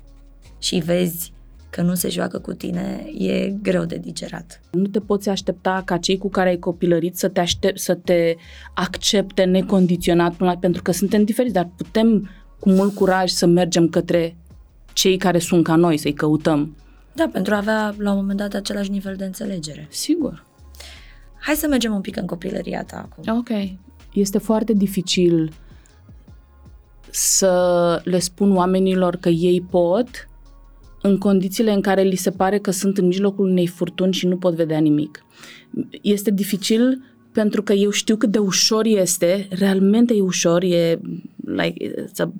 Speaker 2: și vezi că nu se joacă cu tine, e greu de digerat.
Speaker 1: Nu te poți aștepta ca cei cu care ai copilărit să te, aștept, să te accepte necondiționat până la, pentru că suntem diferiți, dar putem cu mult curaj să mergem către cei care sunt ca noi, să-i căutăm.
Speaker 2: Da, pentru a avea la un moment dat același nivel de înțelegere.
Speaker 1: Sigur.
Speaker 2: Hai să mergem un pic în copilăria ta acum.
Speaker 1: Ok. Este foarte dificil să le spun oamenilor că ei pot în condițiile în care li se pare că sunt în mijlocul unei furtuni și nu pot vedea nimic. Este dificil pentru că eu știu cât de ușor este, realmente e ușor, e, like, it's a,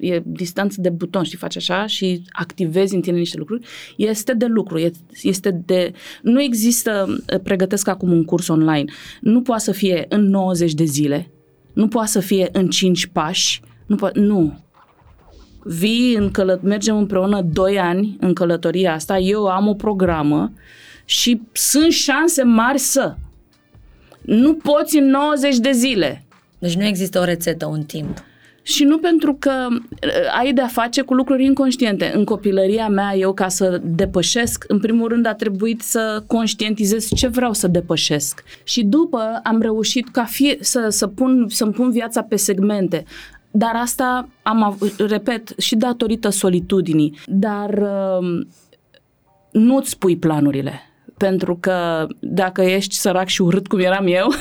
Speaker 1: e distanță de buton, știi, faci așa și activezi în tine niște lucruri, este de lucru, e- este de... Nu există, pregătesc acum un curs online, nu poate să fie în 90 de zile, nu poate să fie în 5 pași, nu poate, nu. Vii în călă- mergem împreună 2 ani în călătoria asta, eu am o programă și sunt șanse mari să. Nu poți în 90 de zile.
Speaker 2: Deci nu există o rețetă, un timp.
Speaker 1: Și nu pentru că uh, ai de-a face cu lucruri inconștiente. În copilăria mea, eu ca să depășesc, în primul rând a trebuit să conștientizez ce vreau să depășesc. Și după am reușit ca fie, să, să pun, să-mi pun viața pe segmente. Dar asta am avut, repet, și datorită solitudinii. Dar uh, nu-ți pui planurile. Pentru că dacă ești sărac și urât cum eram eu,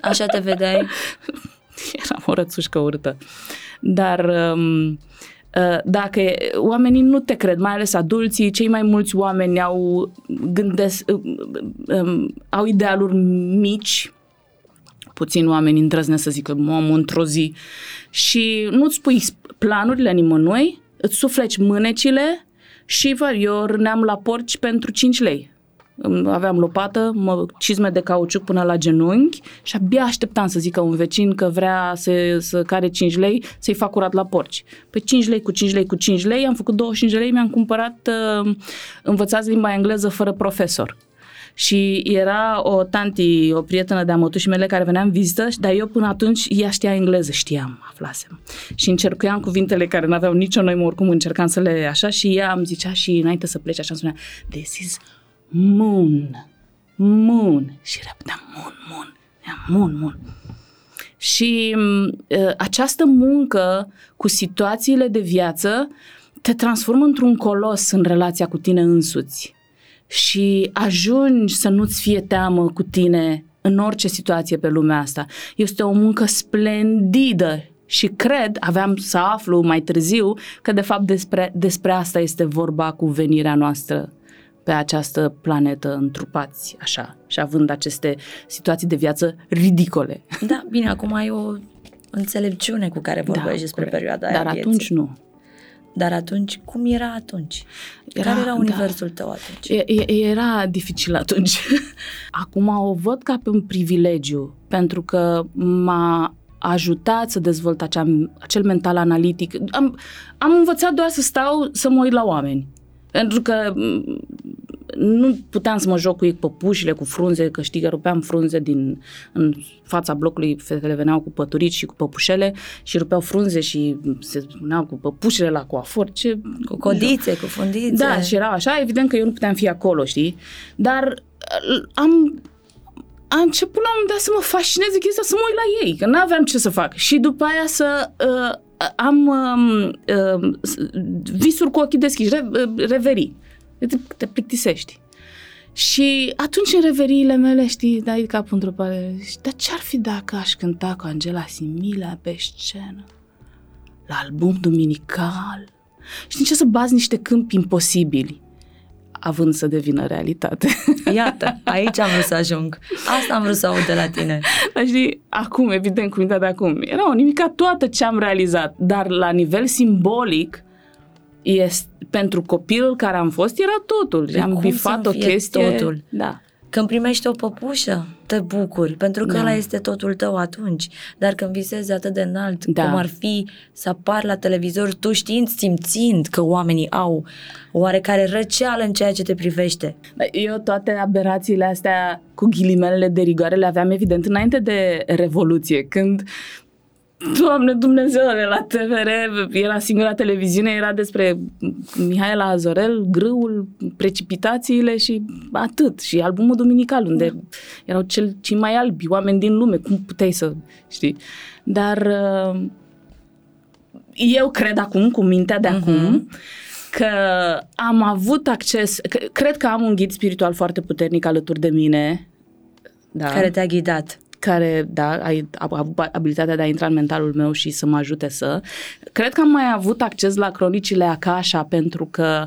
Speaker 2: Așa te vedeai?
Speaker 1: Eram o rățușcă urâtă. Dar um, uh, dacă oamenii nu te cred, mai ales adulții, cei mai mulți oameni au gândesc, uh, um, au idealuri mici, puțin oameni îndrăznesc să zică omul într-o zi și nu-ți pui planurile nimănui, îți sufleci mânecile și vă, eu râneam la porci pentru 5 lei. Aveam lopată, mă, cizme de cauciuc până la genunchi și abia așteptam să zică un vecin că vrea să, să care 5 lei să-i fac curat la porci. Pe 5 lei cu 5 lei cu 5 lei, am făcut 25 lei, mi-am cumpărat uh, învățați limba engleză fără profesor. Și era o tanti, o prietenă de-a mătușii mele care venea în vizită, dar eu până atunci ea știa engleză, știam, aflasem. Și încercuiam cuvintele care nu aveau nicio noi, oricum încercam să le așa și ea îmi zicea și înainte să plece așa îmi spunea, this is moon, moon. Și repeteam moon, moon, moon, moon. Și uh, această muncă cu situațiile de viață te transformă într-un colos în relația cu tine însuți și ajungi să nu-ți fie teamă cu tine în orice situație pe lumea asta. Este o muncă splendidă și cred, aveam să aflu mai târziu, că de fapt despre, despre asta este vorba cu venirea noastră pe această planetă întrupați, așa, și având aceste situații de viață ridicole.
Speaker 2: Da, bine, acum ai o înțelepciune cu care vorbești da, despre corect. perioada
Speaker 1: aia Dar
Speaker 2: vieții.
Speaker 1: atunci nu.
Speaker 2: Dar atunci, cum era atunci? Era, Care era da. universul da. tău atunci?
Speaker 1: E, era dificil atunci. Acum o văd ca pe un privilegiu, pentru că m-a ajutat să dezvolt acea, acel mental analitic. Am, am învățat doar să stau, să mă uit la oameni. Pentru că nu puteam să mă joc cu ei păpușile, cu frunze, că știi că rupeam frunze din în fața blocului, fetele veneau cu păturici și cu păpușele și rupeau frunze și se spuneau cu păpușile la coafor, ce...
Speaker 2: Cu codițe, joc. cu fundițe.
Speaker 1: Da, și era așa, evident că eu nu puteam fi acolo, știi? Dar am am început la un moment dat să mă fascineze chestia, să mă uit la ei, că nu aveam ce să fac. Și după aia să uh, am uh, uh, visuri cu ochii deschiși, re, uh, reverii te, te plictisești. Și atunci în reveriile mele, știi, dai capul într-o parte, dar ce-ar fi dacă aș cânta cu Angela Simila pe scenă? La album duminical? Și din ce să bazi niște câmpi imposibili? Având să devină realitate.
Speaker 2: Iată, aici am vrut să ajung. Asta am vrut să aud de la tine.
Speaker 1: Dar știi, acum, evident, cu mintea de acum, era o nimica toată ce am realizat, dar la nivel simbolic, este, pentru copilul care am fost era totul. De am bifat o chestie.
Speaker 2: Totul?
Speaker 1: Da.
Speaker 2: Când primești o păpușă, te bucuri, pentru că da. ăla este totul tău atunci. Dar când visezi atât de înalt, da. cum ar fi să apar la televizor, tu știind, simțind că oamenii au oarecare răceală în ceea ce te privește.
Speaker 1: Eu toate aberațiile astea cu ghilimelele de rigoare le aveam evident înainte de Revoluție, când Doamne Dumnezeule, la TVR era singura televiziune, era despre Mihaela Azorel, grâul, precipitațiile și atât. Și albumul duminical, unde da. erau cel, cei mai albi oameni din lume. Cum puteai să știi? Dar uh, eu cred acum, cu mintea de uh-huh. acum, că am avut acces, cred că am un ghid spiritual foarte puternic alături de mine.
Speaker 2: Da. Care te-a ghidat
Speaker 1: care, da, ai avut abilitatea de a intra în mentalul meu și să mă ajute să. Cred că am mai avut acces la cronicile Akasha pentru că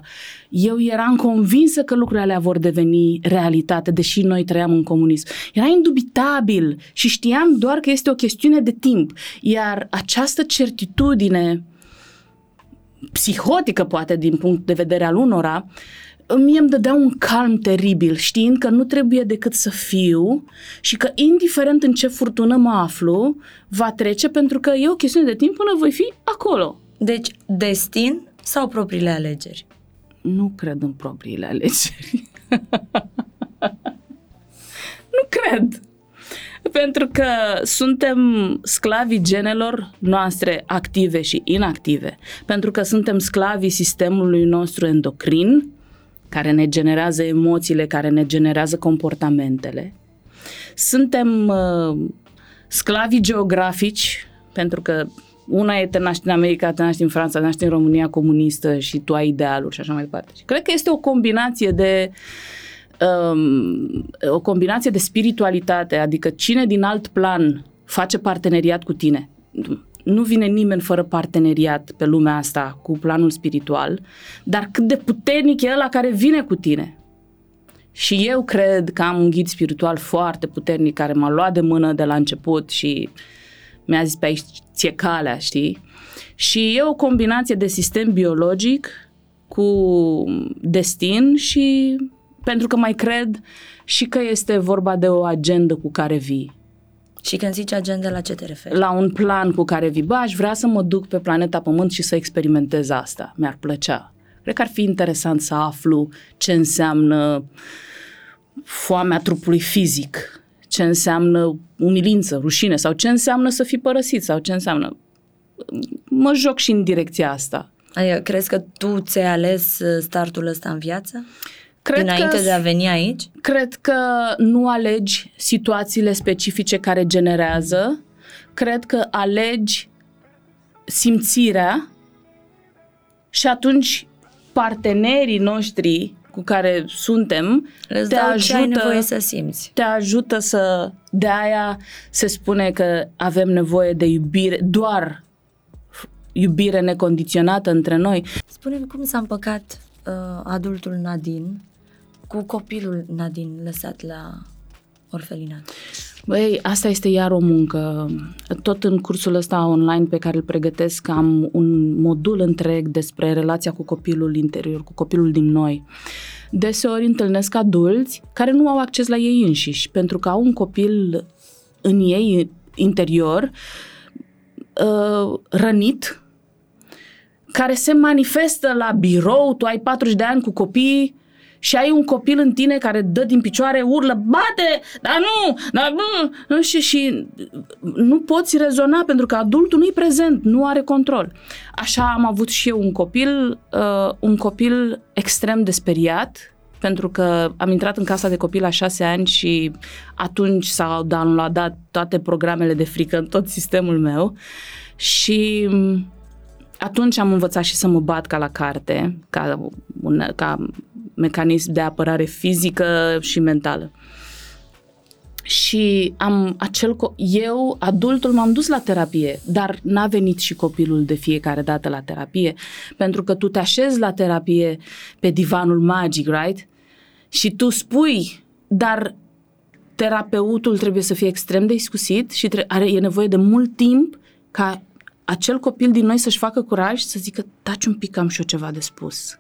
Speaker 1: eu eram convinsă că lucrurile alea vor deveni realitate, deși noi trăiam în comunism. Era indubitabil și știam doar că este o chestiune de timp. Iar această certitudine psihotică, poate, din punct de vedere al unora, mie îmi dădea un calm teribil, știind că nu trebuie decât să fiu și că indiferent în ce furtună mă aflu, va trece pentru că e o chestiune de timp până voi fi acolo.
Speaker 2: Deci, destin sau propriile alegeri?
Speaker 1: Nu cred în propriile alegeri. nu cred. Pentru că suntem sclavii genelor noastre active și inactive. Pentru că suntem sclavii sistemului nostru endocrin, care ne generează emoțiile, care ne generează comportamentele. Suntem uh, sclavi geografici, pentru că una e te naști în America, te naști în Franța, te naști în România comunistă și tu ai idealuri și așa mai departe. Și cred că este o combinație de um, o combinație de spiritualitate, adică cine din alt plan face parteneriat cu tine. Nu vine nimeni fără parteneriat pe lumea asta cu planul spiritual, dar cât de puternic e ăla care vine cu tine. Și eu cred că am un ghid spiritual foarte puternic care m-a luat de mână de la început și mi-a zis pe aici ție calea, știi? Și e o combinație de sistem biologic cu destin și pentru că mai cred și că este vorba de o agendă cu care vii.
Speaker 2: Și când zici agenda, la ce te referi?
Speaker 1: La un plan cu care vii. Bă, aș vrea să mă duc pe planeta Pământ și să experimentez asta. Mi-ar plăcea. Cred că ar fi interesant să aflu ce înseamnă foamea trupului fizic, ce înseamnă umilință, rușine sau ce înseamnă să fii părăsit sau ce înseamnă... Mă joc și în direcția asta.
Speaker 2: Adică, crezi că tu ți-ai ales uh, startul ăsta în viață?
Speaker 1: Cred
Speaker 2: Înainte
Speaker 1: că,
Speaker 2: de a veni aici?
Speaker 1: Cred că nu alegi situațiile specifice care generează, cred că alegi simțirea și atunci partenerii noștri cu care suntem
Speaker 2: Îți
Speaker 1: te
Speaker 2: dau
Speaker 1: ajută,
Speaker 2: ce ai nevoie să simți.
Speaker 1: te ajută să... De aia se spune că avem nevoie de iubire, doar iubire necondiționată între noi.
Speaker 2: Spune-mi cum s-a împăcat uh, adultul Nadine cu copilul Nadine lăsat la orfelinat.
Speaker 1: Băi, asta este iar o muncă. Tot în cursul ăsta online pe care îl pregătesc am un modul întreg despre relația cu copilul interior, cu copilul din noi. Deseori întâlnesc adulți care nu au acces la ei înșiși, pentru că au un copil în ei interior uh, rănit, care se manifestă la birou, tu ai 40 de ani cu copii și ai un copil în tine care dă din picioare, urlă, bate, dar nu, dar nu, nu și, și nu poți rezona pentru că adultul nu-i prezent, nu are control. Așa am avut și eu un copil, uh, un copil extrem de speriat, pentru că am intrat în casa de copil la șase ani și atunci s-au downloadat toate programele de frică în tot sistemul meu și atunci am învățat și să mă bat ca la carte, ca, un, ca mecanism de apărare fizică și mentală. Și am acel co- eu, adultul, m-am dus la terapie, dar n-a venit și copilul de fiecare dată la terapie, pentru că tu te așezi la terapie pe divanul magic, right? Și tu spui, dar terapeutul trebuie să fie extrem de iscusit și tre- are, e nevoie de mult timp ca acel copil din noi să-și facă curaj și să zică, taci un pic, am și eu ceva de spus.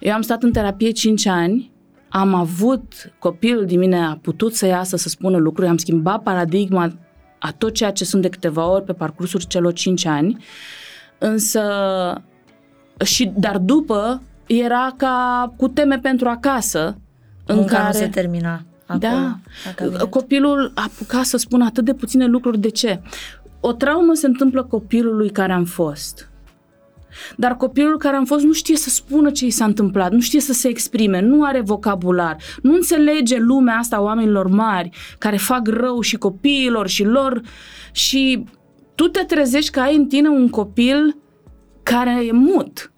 Speaker 1: Eu am stat în terapie 5 ani, am avut, copilul din mine a putut să iasă, să spună lucruri, am schimbat paradigma a tot ceea ce sunt de câteva ori pe parcursul celor 5 ani, însă, și, dar după, era ca cu teme pentru acasă, în
Speaker 2: Munca
Speaker 1: care...
Speaker 2: nu se termina acolo,
Speaker 1: Da,
Speaker 2: la cabinet.
Speaker 1: copilul a apucat să spună atât de puține lucruri. De ce? O traumă se întâmplă copilului care am fost. Dar copilul care am fost nu știe să spună ce i s-a întâmplat, nu știe să se exprime, nu are vocabular, nu înțelege lumea asta a oamenilor mari care fac rău și copiilor și lor și tu te trezești că ai în tine un copil care e mut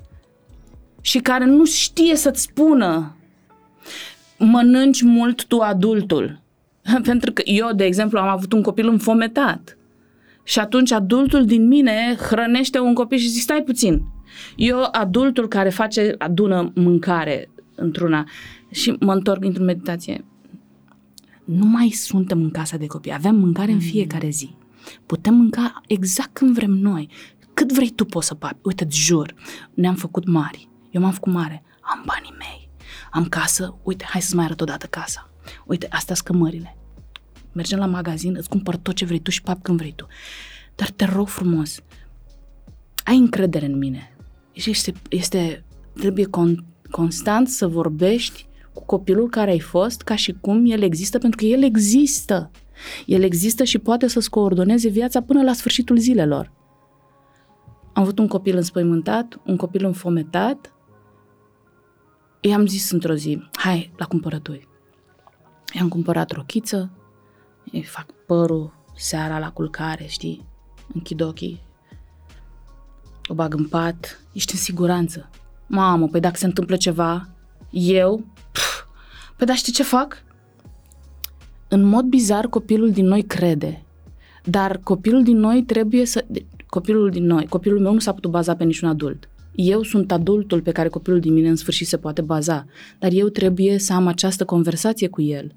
Speaker 1: și care nu știe să-ți spună mănânci mult tu adultul. Pentru că eu, de exemplu, am avut un copil înfometat. Și atunci adultul din mine hrănește un copil și zic, stai puțin. Eu, adultul care face, adună mâncare într-una și mă întorc într-o meditație. Nu mai suntem în casa de copii, avem mâncare în fiecare zi. Putem mânca exact când vrem noi. Cât vrei tu poți să papi. Uite, îți jur, ne-am făcut mari. Eu m-am făcut mare. Am banii mei. Am casă. Uite, hai să-ți mai arăt odată casa. Uite, astea sunt cămările mergem la magazin, îți cumpăr tot ce vrei tu și pap când vrei tu. Dar te rog frumos, ai încredere în mine. Și este, este trebuie con, constant să vorbești cu copilul care ai fost ca și cum el există, pentru că el există. El există și poate să-ți coordoneze viața până la sfârșitul zilelor. Am avut un copil înspăimântat, un copil înfometat. I-am zis într-o zi, hai la cumpărături. I-am cumpărat rochiță, îi fac părul seara la culcare, știi? Închid ochii, o bag în pat, ești în siguranță. Mamă, păi dacă se întâmplă ceva, eu, pf, Păi dar știi ce fac? În mod bizar, copilul din noi crede. Dar copilul din noi trebuie să... Copilul din noi, copilul meu nu s-a putut baza pe niciun adult. Eu sunt adultul pe care copilul din mine în sfârșit se poate baza, dar eu trebuie să am această conversație cu el.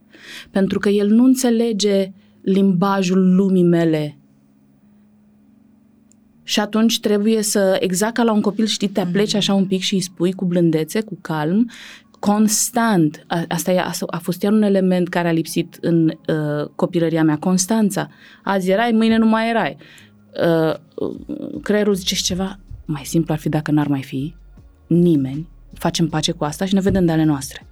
Speaker 1: Pentru că el nu înțelege limbajul lumii mele. Și atunci trebuie să, exact ca la un copil, știi, te apleci așa un pic și îi spui cu blândețe, cu calm, constant. A, asta e, a, a fost iar un element care a lipsit în uh, copilăria mea, constanța. Azi erai, mâine nu mai erai. Uh, creierul zice și ceva, mai simplu ar fi dacă n-ar mai fi nimeni, facem pace cu asta și ne vedem de ale noastre.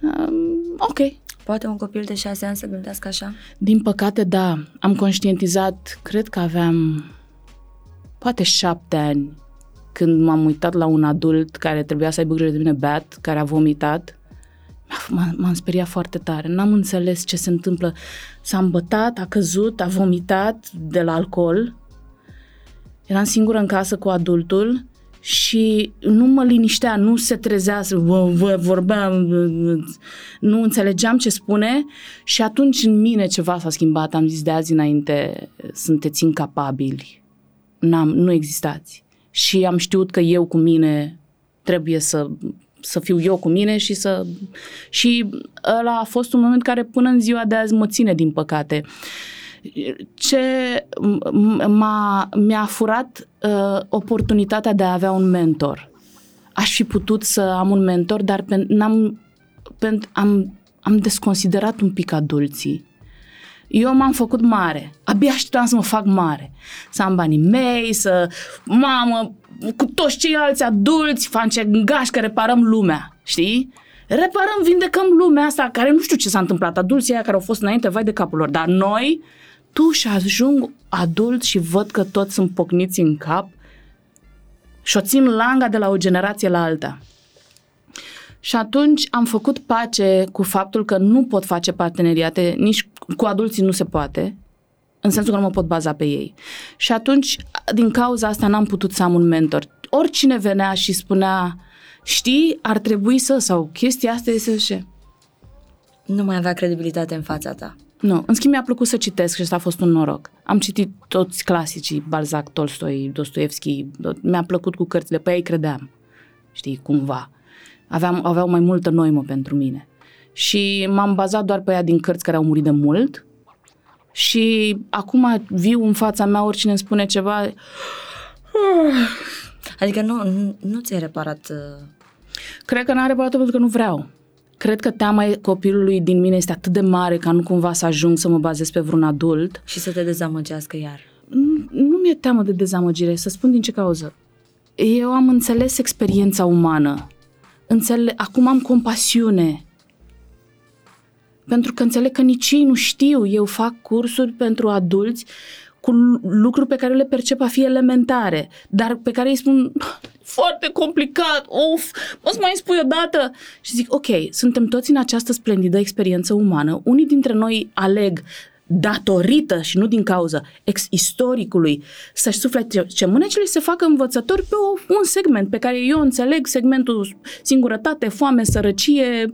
Speaker 1: Uh, ok.
Speaker 2: Poate un copil de șase ani să gândească așa?
Speaker 1: Din păcate, da. Am conștientizat, cred că aveam poate șapte ani, când m-am uitat la un adult care trebuia să aibă grijă de mine beat, care a vomitat, m-am speriat foarte tare. N-am înțeles ce se întâmplă. S-a îmbătat, a căzut, a vomitat de la alcool. Eram singură în casă cu adultul și nu mă liniștea, nu se trezea, vorbeam, nu înțelegeam ce spune și atunci în mine ceva s-a schimbat. Am zis de azi înainte, sunteți incapabili n-am, nu existați. Și am știut că eu cu mine trebuie să, să fiu eu cu mine și să... Și ăla a fost un moment care până în ziua de azi mă ține, din păcate. Ce m-a, mi-a furat uh, oportunitatea de a avea un mentor. Aș fi putut să am un mentor, dar pe, n-am, pe, am, am desconsiderat un pic adulții eu m-am făcut mare. Abia așteptam să mă fac mare. Să am banii mei, să... Mamă, cu toți ceilalți adulți, gaș, că reparăm lumea, știi? Reparăm, vindecăm lumea asta, care nu știu ce s-a întâmplat. Adulții aia care au fost înainte, vai de capul lor. Dar noi, tu și ajung adult și văd că toți sunt pocniți în cap și o țin langa de la o generație la alta. Și atunci am făcut pace cu faptul că nu pot face parteneriate, nici cu adulții nu se poate, în sensul că nu mă pot baza pe ei. Și atunci, din cauza asta, n-am putut să am un mentor. Oricine venea și spunea, știi, ar trebui să, sau chestia asta este ce.
Speaker 2: Nu mai avea credibilitate în fața ta.
Speaker 1: Nu, în schimb mi-a plăcut să citesc și asta a fost un noroc. Am citit toți clasicii, Balzac, Tolstoi, Dostoevski, mi-a plăcut cu cărțile, pe ei credeam, știi, cumva aveam, aveau mai multă noimă pentru mine. Și m-am bazat doar pe ea din cărți care au murit de mult și acum viu în fața mea oricine îmi spune ceva...
Speaker 2: Adică nu, nu ți-ai reparat... Uh...
Speaker 1: Cred că n-am reparat pentru că nu vreau. Cred că teama copilului din mine este atât de mare ca nu cumva să ajung să mă bazez pe vreun adult.
Speaker 2: Și să te dezamăgească iar.
Speaker 1: Nu, nu mi-e teamă de dezamăgire, să spun din ce cauză. Eu am înțeles experiența umană înțele- acum am compasiune. Pentru că înțeleg că nici ei nu știu. Eu fac cursuri pentru adulți cu lucruri pe care le percep a fi elementare, dar pe care îi spun foarte complicat, of, poți mai spui o dată? Și zic, ok, suntem toți în această splendidă experiență umană, unii dintre noi aleg datorită și nu din cauza ex istoricului să-și suflete ce mânecile se facă învățători pe o, un segment pe care eu înțeleg segmentul singurătate, foame, sărăcie,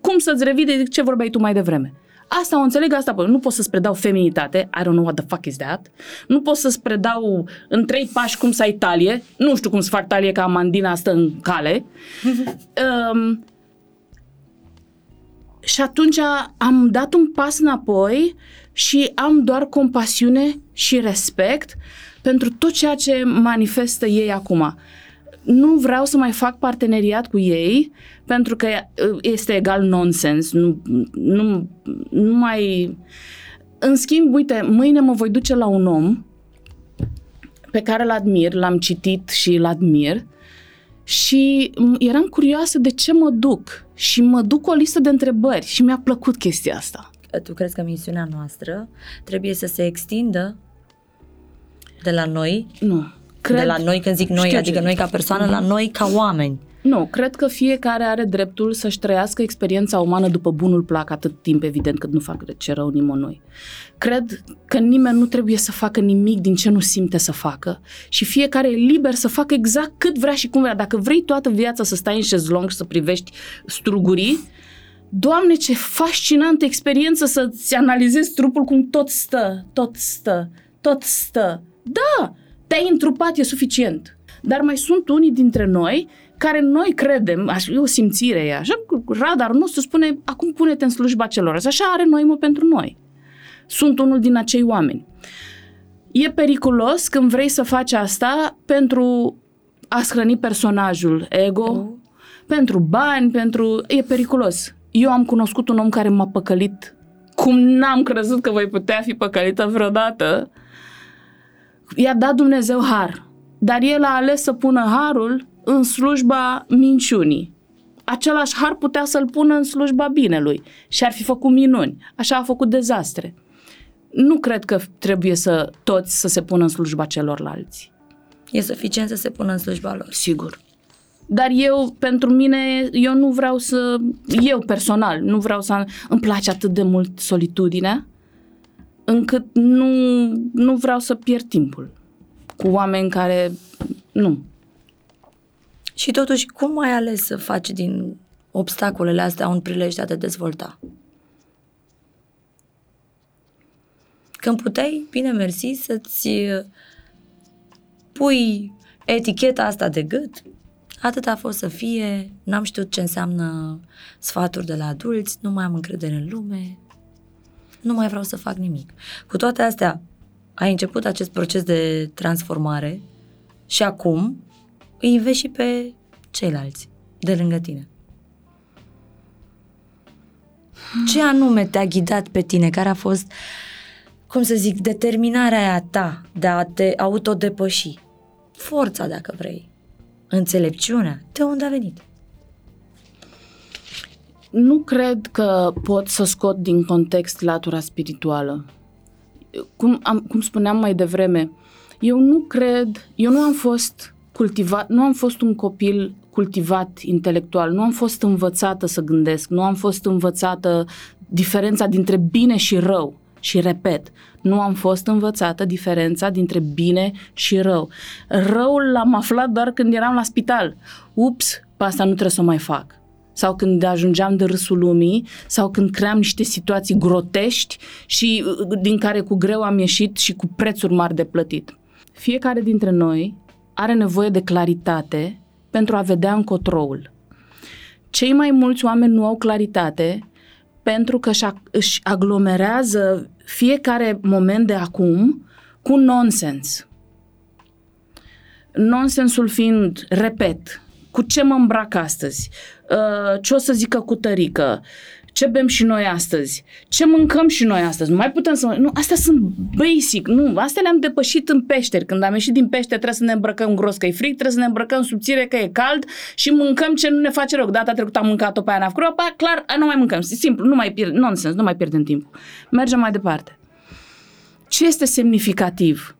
Speaker 1: cum să-ți revide ce vorbeai tu mai devreme. Asta o înțeleg, asta pot. Nu pot să-ți predau feminitate, I don't know what the fuck is that. Nu pot să-ți predau în trei pași cum să ai talie, nu știu cum să fac talie ca Amandina asta în cale. um, și atunci am dat un pas înapoi și am doar compasiune și respect pentru tot ceea ce manifestă ei acum. Nu vreau să mai fac parteneriat cu ei pentru că este egal nonsens. Nu, nu, nu mai... În schimb, uite, mâine mă voi duce la un om pe care îl admir, l-am citit și îl admir și eram curioasă de ce mă duc și mă duc cu o listă de întrebări și mi-a plăcut chestia asta.
Speaker 2: Tu crezi că misiunea noastră trebuie să se extindă de la noi?
Speaker 1: Nu.
Speaker 2: Cred... De la noi, când zic noi, adică noi ca persoană, la noi ca oameni.
Speaker 1: Nu, cred că fiecare are dreptul să-și trăiască experiența umană după bunul plac atât timp, evident, cât nu fac ce rău nimănui. Cred că nimeni nu trebuie să facă nimic din ce nu simte să facă și fiecare e liber să facă exact cât vrea și cum vrea. Dacă vrei toată viața să stai în șezlong și să privești strugurii, Doamne, ce fascinantă experiență să-ți analizezi trupul cum tot stă, tot stă, tot stă. Da, te-ai întrupat, e suficient. Dar mai sunt unii dintre noi care noi credem, așa, e o simțire, e așa, radarul nostru spune, acum pune-te în slujba celor. Așa are noi mă pentru noi. Sunt unul din acei oameni. E periculos când vrei să faci asta pentru a hrăni personajul ego,
Speaker 2: Oh.
Speaker 1: pentru bani, pentru... E periculos. Eu am cunoscut un om care m-a păcălit cum n-am crezut că voi putea fi păcălită vreodată. I-a dat Dumnezeu har, dar el a ales să pună harul în slujba minciunii. Același har putea să-l pună în slujba binelui și ar fi făcut minuni. Așa a făcut dezastre. Nu cred că trebuie să toți să se pună în slujba celorlalți.
Speaker 2: E suficient să se pună în slujba lor.
Speaker 1: Sigur. Dar eu, pentru mine, eu nu vreau să, eu personal, nu vreau să, îmi place atât de mult solitudinea, încât nu, nu vreau să pierd timpul cu oameni care, nu.
Speaker 2: Și totuși, cum ai ales să faci din obstacolele astea un prilej de a te dezvolta? Când puteai, bine mersi, să-ți uh, pui eticheta asta de gât, atât a fost să fie, n-am știut ce înseamnă sfaturi de la adulți, nu mai am încredere în lume, nu mai vreau să fac nimic. Cu toate astea, ai început acest proces de transformare și acum îi vezi și pe ceilalți de lângă tine. Ce anume te-a ghidat pe tine? Care a fost, cum să zic, determinarea aia ta de a te autodepăși? Forța, dacă vrei. Înțelepciunea. De unde a venit?
Speaker 1: Nu cred că pot să scot din context latura spirituală. Cum, am, cum spuneam mai devreme, eu nu cred, eu nu am fost cultivat, nu am fost un copil cultivat intelectual, nu am fost învățată să gândesc, nu am fost învățată diferența dintre bine și rău. Și repet, nu am fost învățată diferența dintre bine și rău. Răul l-am aflat doar când eram la spital. Ups, pe asta nu trebuie să o mai fac sau când ajungeam de râsul lumii, sau când cream niște situații grotești și uh, din care cu greu am ieșit și cu prețuri mari de plătit. Fiecare dintre noi are nevoie de claritate pentru a vedea încotroul. Cei mai mulți oameni nu au claritate pentru că își, își aglomerează fiecare moment de acum cu nonsens. Nonsensul fiind, repet, cu ce mă îmbrac astăzi, uh, ce o să zică cu tărică, ce bem și noi astăzi, ce mâncăm și noi astăzi. Nu mai putem să... Nu, astea sunt basic. Nu, astea le-am depășit în peșteri. Când am ieșit din pește trebuie să ne îmbrăcăm gros că e frig, trebuie să ne îmbrăcăm subțire că e cald și mâncăm ce nu ne face rău. Data trecută am mâncat-o pe aia n-a făcut rău, pe aia, clar, aia nu mai mâncăm. Simplu, nu mai pierd, nonsens, nu mai pierdem timpul. Mergem mai departe. Ce este semnificativ?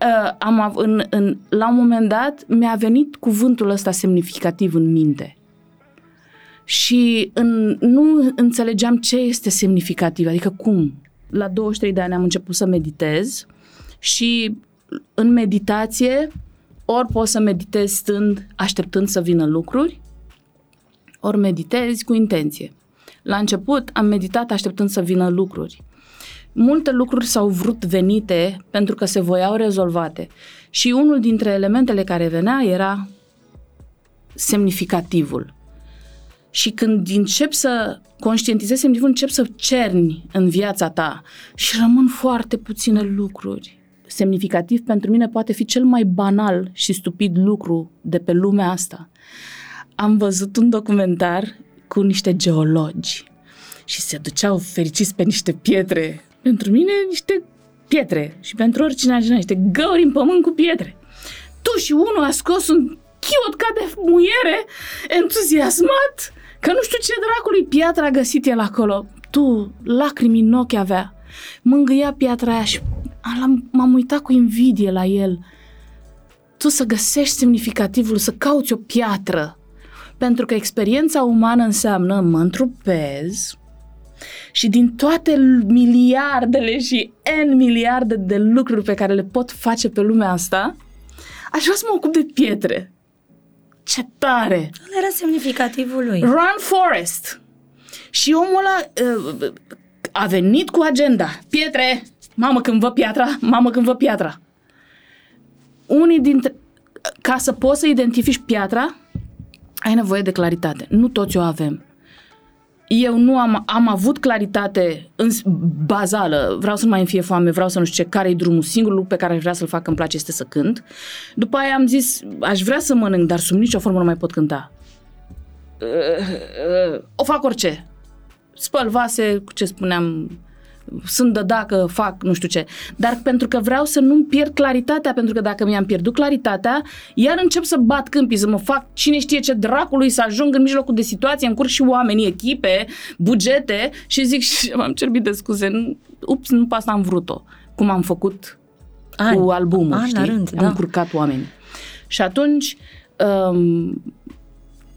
Speaker 1: Uh, am, av- în, în, la un moment dat mi-a venit cuvântul ăsta semnificativ în minte. Și în, nu înțelegeam ce este semnificativ, adică cum. La 23 de ani am început să meditez și în meditație ori poți să meditezi stând, așteptând să vină lucruri, ori meditezi cu intenție. La început am meditat așteptând să vină lucruri. Multe lucruri s-au vrut venite pentru că se voiau rezolvate. Și unul dintre elementele care venea era semnificativul. Și când încep să conștientizezi semnificativul, încep să cerni în viața ta și rămân foarte puține lucruri. Semnificativ pentru mine poate fi cel mai banal și stupid lucru de pe lumea asta. Am văzut un documentar cu niște geologi și se duceau fericiți pe niște pietre. Pentru mine, niște pietre și pentru oricine altcineva, niște găuri în pământ cu pietre. Tu și unul a scos un chiot ca de muiere, entuziasmat, că nu știu ce dracului piatra a găsit el acolo. Tu, lacrimi în ochi avea. Mângâia piatra aia și am- m-am uitat cu invidie la el. Tu să găsești semnificativul, să cauți o piatră. Pentru că experiența umană înseamnă mă întrupez și din toate miliardele și N miliarde de lucruri pe care le pot face pe lumea asta, aș vrea să mă ocup de pietre. Ce tare!
Speaker 2: Ăla era semnificativul lui.
Speaker 1: Run Forest. Și omul ăla uh, a venit cu agenda. Pietre, mamă când vă piatra, mamă când vă piatra. Unii dintre... Ca să poți să identifici piatra, ai nevoie de claritate. Nu toți o avem. Eu nu am, am avut claritate în s- bazală, vreau să nu mai îmi fie foame, vreau să nu știu ce, care e drumul, singurul lucru pe care aș vrea să-l fac îmi place este să cânt. După aia am zis, aș vrea să mănânc, dar sub nicio formă nu mai pot cânta. O fac orice. Spăl vase, cu ce spuneam, sunt de dacă fac nu știu ce. Dar pentru că vreau să nu-mi pierd claritatea, pentru că dacă mi-am pierdut claritatea, iar încep să bat câmpii, să mă fac cine știe ce dracului, să ajung în mijlocul de situație, încurc și oamenii, echipe, bugete și zic și m-am cerbit de scuze. Nu- Ups, nu pe asta am vrut-o. Cum am făcut
Speaker 2: Ani.
Speaker 1: cu albumul,
Speaker 2: Ani
Speaker 1: știi?
Speaker 2: la rând,
Speaker 1: am
Speaker 2: da.
Speaker 1: curcat oamenii. Și atunci, um,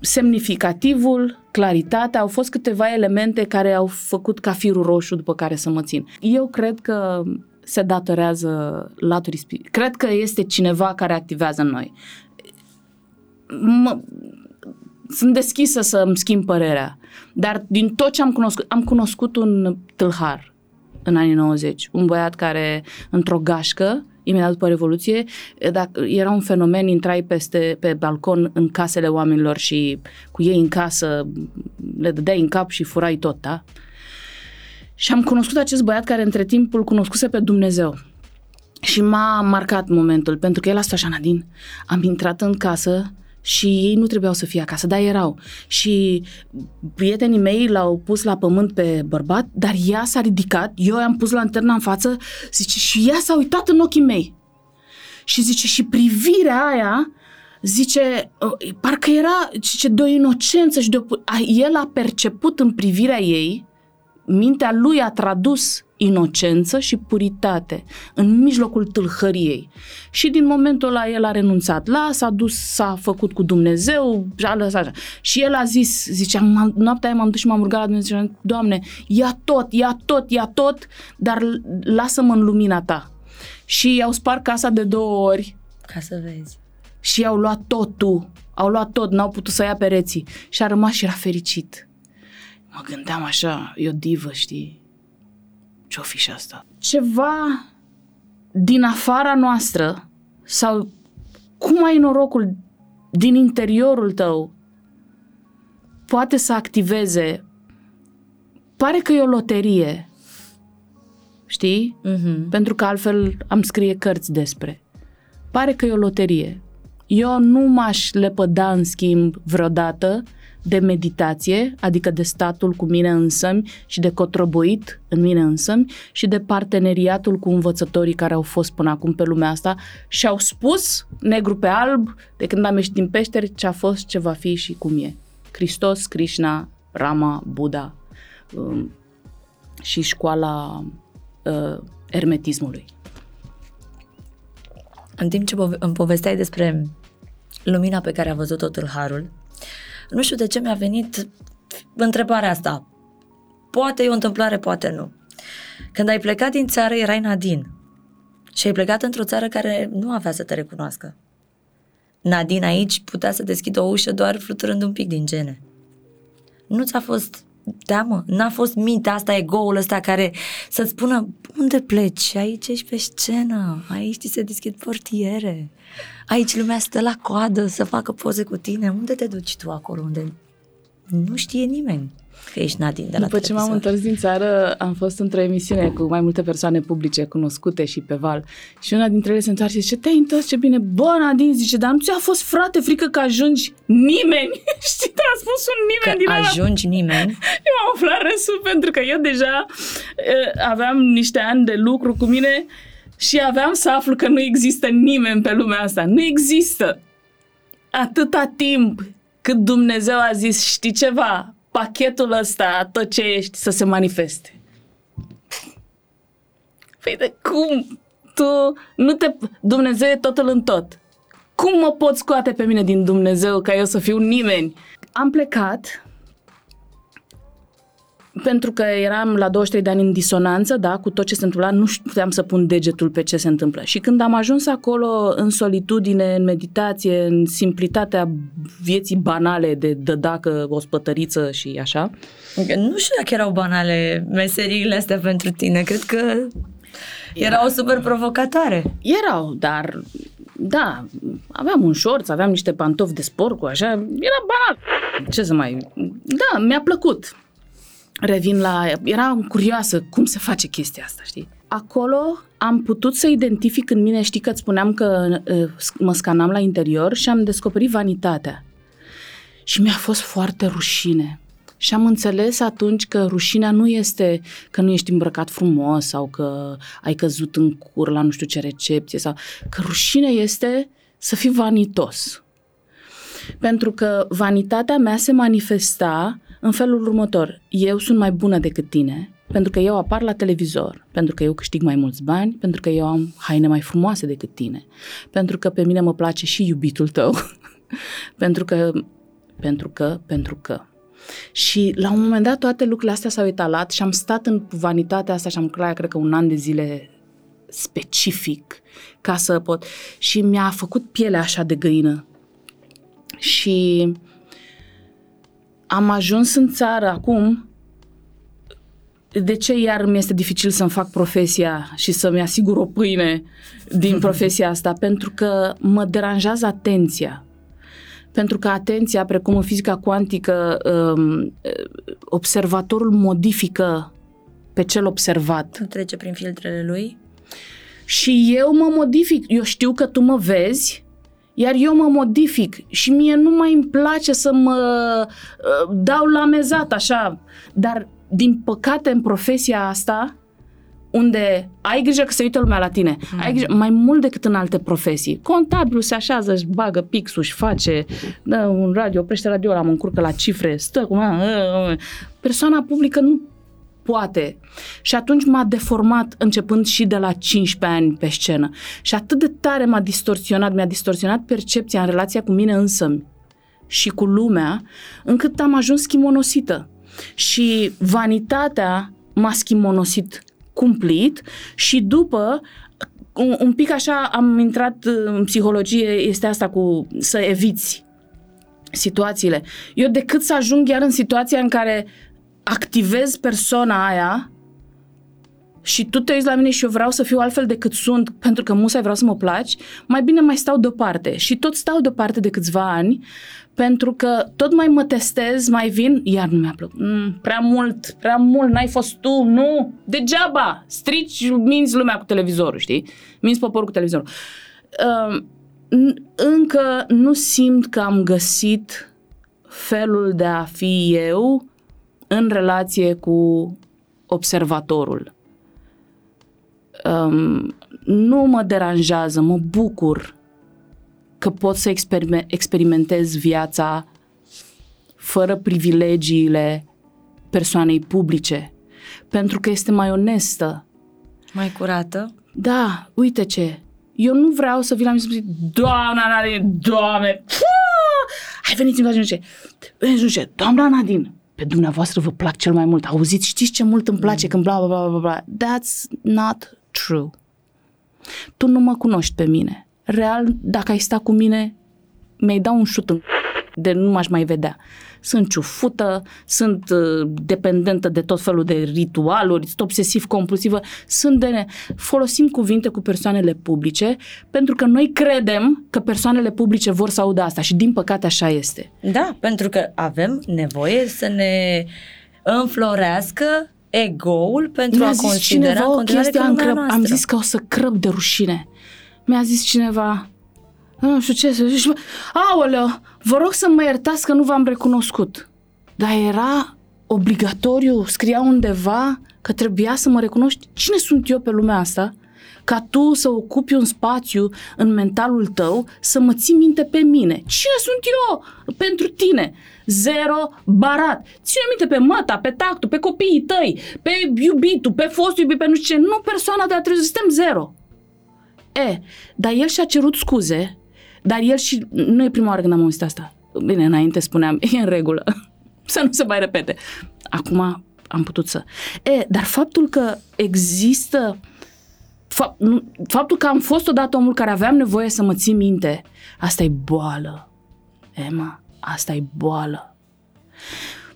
Speaker 1: semnificativul, claritatea, au fost câteva elemente care au făcut ca firul roșu după care să mă țin. Eu cred că se datorează laturii spi- Cred că este cineva care activează în noi. Mă, sunt deschisă să îmi schimb părerea, dar din tot ce am cunoscut, am cunoscut un tâlhar în anii 90, un băiat care într-o gașcă, imediat după Revoluție, dacă era un fenomen, intrai peste, pe balcon în casele oamenilor și cu ei în casă le dădeai în cap și furai tot, da? Și am cunoscut acest băiat care între timp îl cunoscuse pe Dumnezeu. Și m-a marcat momentul, pentru că el a stat așa, Nadine, am intrat în casă și ei nu trebuiau să fie acasă, dar erau. Și prietenii mei l-au pus la pământ pe bărbat, dar ea s-a ridicat, eu i-am pus lanterna în față, zice, și ea s-a uitat în ochii mei. Și zice, și privirea aia, zice, uh, parcă era, zice, de o inocență și de o... a- El a perceput în privirea ei, mintea lui a tradus inocență și puritate în mijlocul tâlhăriei. Și din momentul ăla el a renunțat la, s-a dus, s-a făcut cu Dumnezeu și a lăsat așa. Și el a zis, zicea, m-am, noaptea aia m-am dus și m-am rugat la Dumnezeu și am zis, Doamne, ia tot, ia tot, ia tot, dar l- lasă-mă în lumina Ta. Și i-au spart casa de două ori
Speaker 2: Ca să vezi.
Speaker 1: și i-au luat totul. Au luat tot, n-au putut să ia pereții. Și a rămas și era fericit. Mă gândeam așa, e o divă, știi? Ce-o fi și asta? Ceva din afara noastră sau cum ai norocul din interiorul tău poate să activeze pare că e o loterie știi?
Speaker 2: Mhm.
Speaker 1: Pentru că altfel am scrie cărți despre. Pare că e o loterie. Eu nu m-aș lepăda în schimb vreodată de meditație, adică de statul cu mine însămi și de cotroboit în mine însămi și de parteneriatul cu învățătorii care au fost până acum pe lumea asta și au spus negru pe alb de când am ieșit din peșteri ce a fost, ce va fi și cum e. Hristos, Krishna, Rama, Buddha um, și școala uh, ermetismului.
Speaker 2: În timp ce pove- îmi povesteai despre lumina pe care a văzut-o tâlharul, nu știu de ce mi-a venit întrebarea asta. Poate e o întâmplare, poate nu. Când ai plecat din țară, erai Nadine. Și ai plecat într-o țară care nu avea să te recunoască. Nadine aici putea să deschidă o ușă doar fluturând un pic din gene. Nu ți-a fost teamă? N-a fost mintea asta, ego-ul ăsta care să-ți spună unde pleci? Aici ești pe scenă, aici ți se deschid portiere, aici lumea stă la coadă să facă poze cu tine. Unde te duci tu acolo unde nu știe nimeni că ești Nadine de la
Speaker 1: După ce m-am
Speaker 2: televizor?
Speaker 1: întors din țară, am fost într-o emisiune cu mai multe persoane publice cunoscute și pe val. Și una dintre ele se întoarce și zice, te-ai întors, ce bine. Bă, Nadine, zice, dar nu ți-a fost, frate, frică că ajungi nimeni? Știi, te a spus un nimeni din
Speaker 2: Că
Speaker 1: ăla
Speaker 2: ajungi nimeni,
Speaker 1: Eu am aflat râsul pentru că eu deja uh, aveam niște ani de lucru cu mine și aveam să aflu că nu există nimeni pe lumea asta. Nu există. Atâta timp cât Dumnezeu a zis, știi ceva, pachetul ăsta, tot ce ești, să se manifeste. Păi de cum? Tu nu te... Dumnezeu e totul în tot. Cum mă pot scoate pe mine din Dumnezeu ca eu să fiu nimeni? Am plecat pentru că eram la 23 de ani în disonanță, da, cu tot ce se întâmpla, nu puteam să pun degetul pe ce se întâmplă. Și când am ajuns acolo în solitudine, în meditație, în simplitatea vieții banale de dădacă, ospătăriță și așa.
Speaker 2: Nu știu dacă erau banale meseriile astea pentru tine. Cred că erau super provocatoare.
Speaker 1: Erau, dar da, aveam un șorț, aveam niște pantofi de sport cu așa, era banal. Ce să mai... Da, mi-a plăcut. Revin la... Eram curioasă cum se face chestia asta, știi? Acolo am putut să identific în mine, știi că îți spuneam că uh, mă scanam la interior și am descoperit vanitatea. Și mi-a fost foarte rușine. Și am înțeles atunci că rușinea nu este că nu ești îmbrăcat frumos sau că ai căzut în cur la nu știu ce recepție sau că rușine este să fii vanitos. Pentru că vanitatea mea se manifesta în felul următor. Eu sunt mai bună decât tine, pentru că eu apar la televizor, pentru că eu câștig mai mulți bani, pentru că eu am haine mai frumoase decât tine, pentru că pe mine mă place și iubitul tău, pentru că, pentru că, pentru că. Și la un moment dat toate lucrurile astea s-au etalat și am stat în vanitatea asta și am lucrat, cred că un an de zile specific ca să pot. Și mi-a făcut pielea așa de găină. Și am ajuns în țară acum. De ce iar mi este dificil să-mi fac profesia și să-mi asigur o pâine din profesia asta? Pentru că mă deranjează atenția pentru că atenția, precum în fizica cuantică, um, observatorul modifică pe cel observat.
Speaker 2: Trece prin filtrele lui?
Speaker 1: Și eu mă modific. Eu știu că tu mă vezi, iar eu mă modific și mie nu mai îmi place să mă uh, dau la mezat așa. Dar, din păcate, în profesia asta, unde ai grijă că se uită lumea la tine, mm. ai grijă, mai mult decât în alte profesii. Contabilul se așează, își bagă pixul, își face, dă un radio, oprește radio la mă încurcă la cifre, stă cu Persoana publică nu poate. Și atunci m-a deformat începând și de la 15 ani pe scenă. Și atât de tare m-a distorsionat, mi-a distorsionat percepția în relația cu mine însă și cu lumea, încât am ajuns schimonosită. Și vanitatea m-a schimonosit cumplit și după un, un pic așa am intrat în psihologie, este asta cu să eviți situațiile. Eu decât să ajung iar în situația în care activez persoana aia și tu te uiți la mine și eu vreau să fiu altfel decât sunt pentru că musai vreau să mă placi, mai bine mai stau deoparte. Și tot stau deoparte de câțiva ani pentru că tot mai mă testez, mai vin, iar nu mi-a plăcut. Mm, prea mult, prea mult, n-ai fost tu, nu, degeaba, strici, minți lumea cu televizorul, știi? Minți poporul cu televizorul. Uh, încă nu simt că am găsit felul de a fi eu în relație cu observatorul. Um, nu mă deranjează, mă bucur că pot să experimentez viața fără privilegiile persoanei publice, pentru că este mai onestă.
Speaker 2: Mai curată?
Speaker 1: Da, uite ce. Eu nu vreau să vin la mine să zic, Doamna Nadine, Doamne, hai veniți în ce. Veniți ce, Doamna Nadine, pe dumneavoastră vă plac cel mai mult. Auziți, știți ce mult îmi place mm. când bla, bla, bla, bla. That's not true. Tu nu mă cunoști pe mine real, dacă ai sta cu mine, mi-ai da un șut în de nu m-aș mai vedea. Sunt ciufută, sunt uh, dependentă de tot felul de ritualuri, sunt obsesiv-compulsivă, sunt de... Folosim cuvinte cu persoanele publice pentru că noi credem că persoanele publice vor să audă asta și din păcate așa este.
Speaker 2: Da, pentru că avem nevoie să ne înflorească ego-ul pentru Mi-a a considera cineva o chestie,
Speaker 1: am, crăb, am zis că o să crăb de rușine. Mi-a zis cineva, nu știu ce să zici, aoleo, vă rog să mă iertați că nu v-am recunoscut. Dar era obligatoriu, scria undeva că trebuia să mă recunoști. Cine sunt eu pe lumea asta? Ca tu să ocupi un spațiu în mentalul tău, să mă ții minte pe mine. Cine sunt eu pentru tine? Zero barat. Ține minte pe măta, pe tactul, pe copiii tăi, pe iubitul, pe fostul iubit, pe nu știu ce. Nu persoana de a trebui să suntem zero. E, dar el și-a cerut scuze, dar el și... Nu e prima oară când am auzit asta. Bine, înainte spuneam, e în regulă, să nu se mai repete. Acum am putut să... E, dar faptul că există... Fapt, nu, faptul că am fost odată omul care aveam nevoie să mă țin minte, asta e boală. Emma, asta e boală.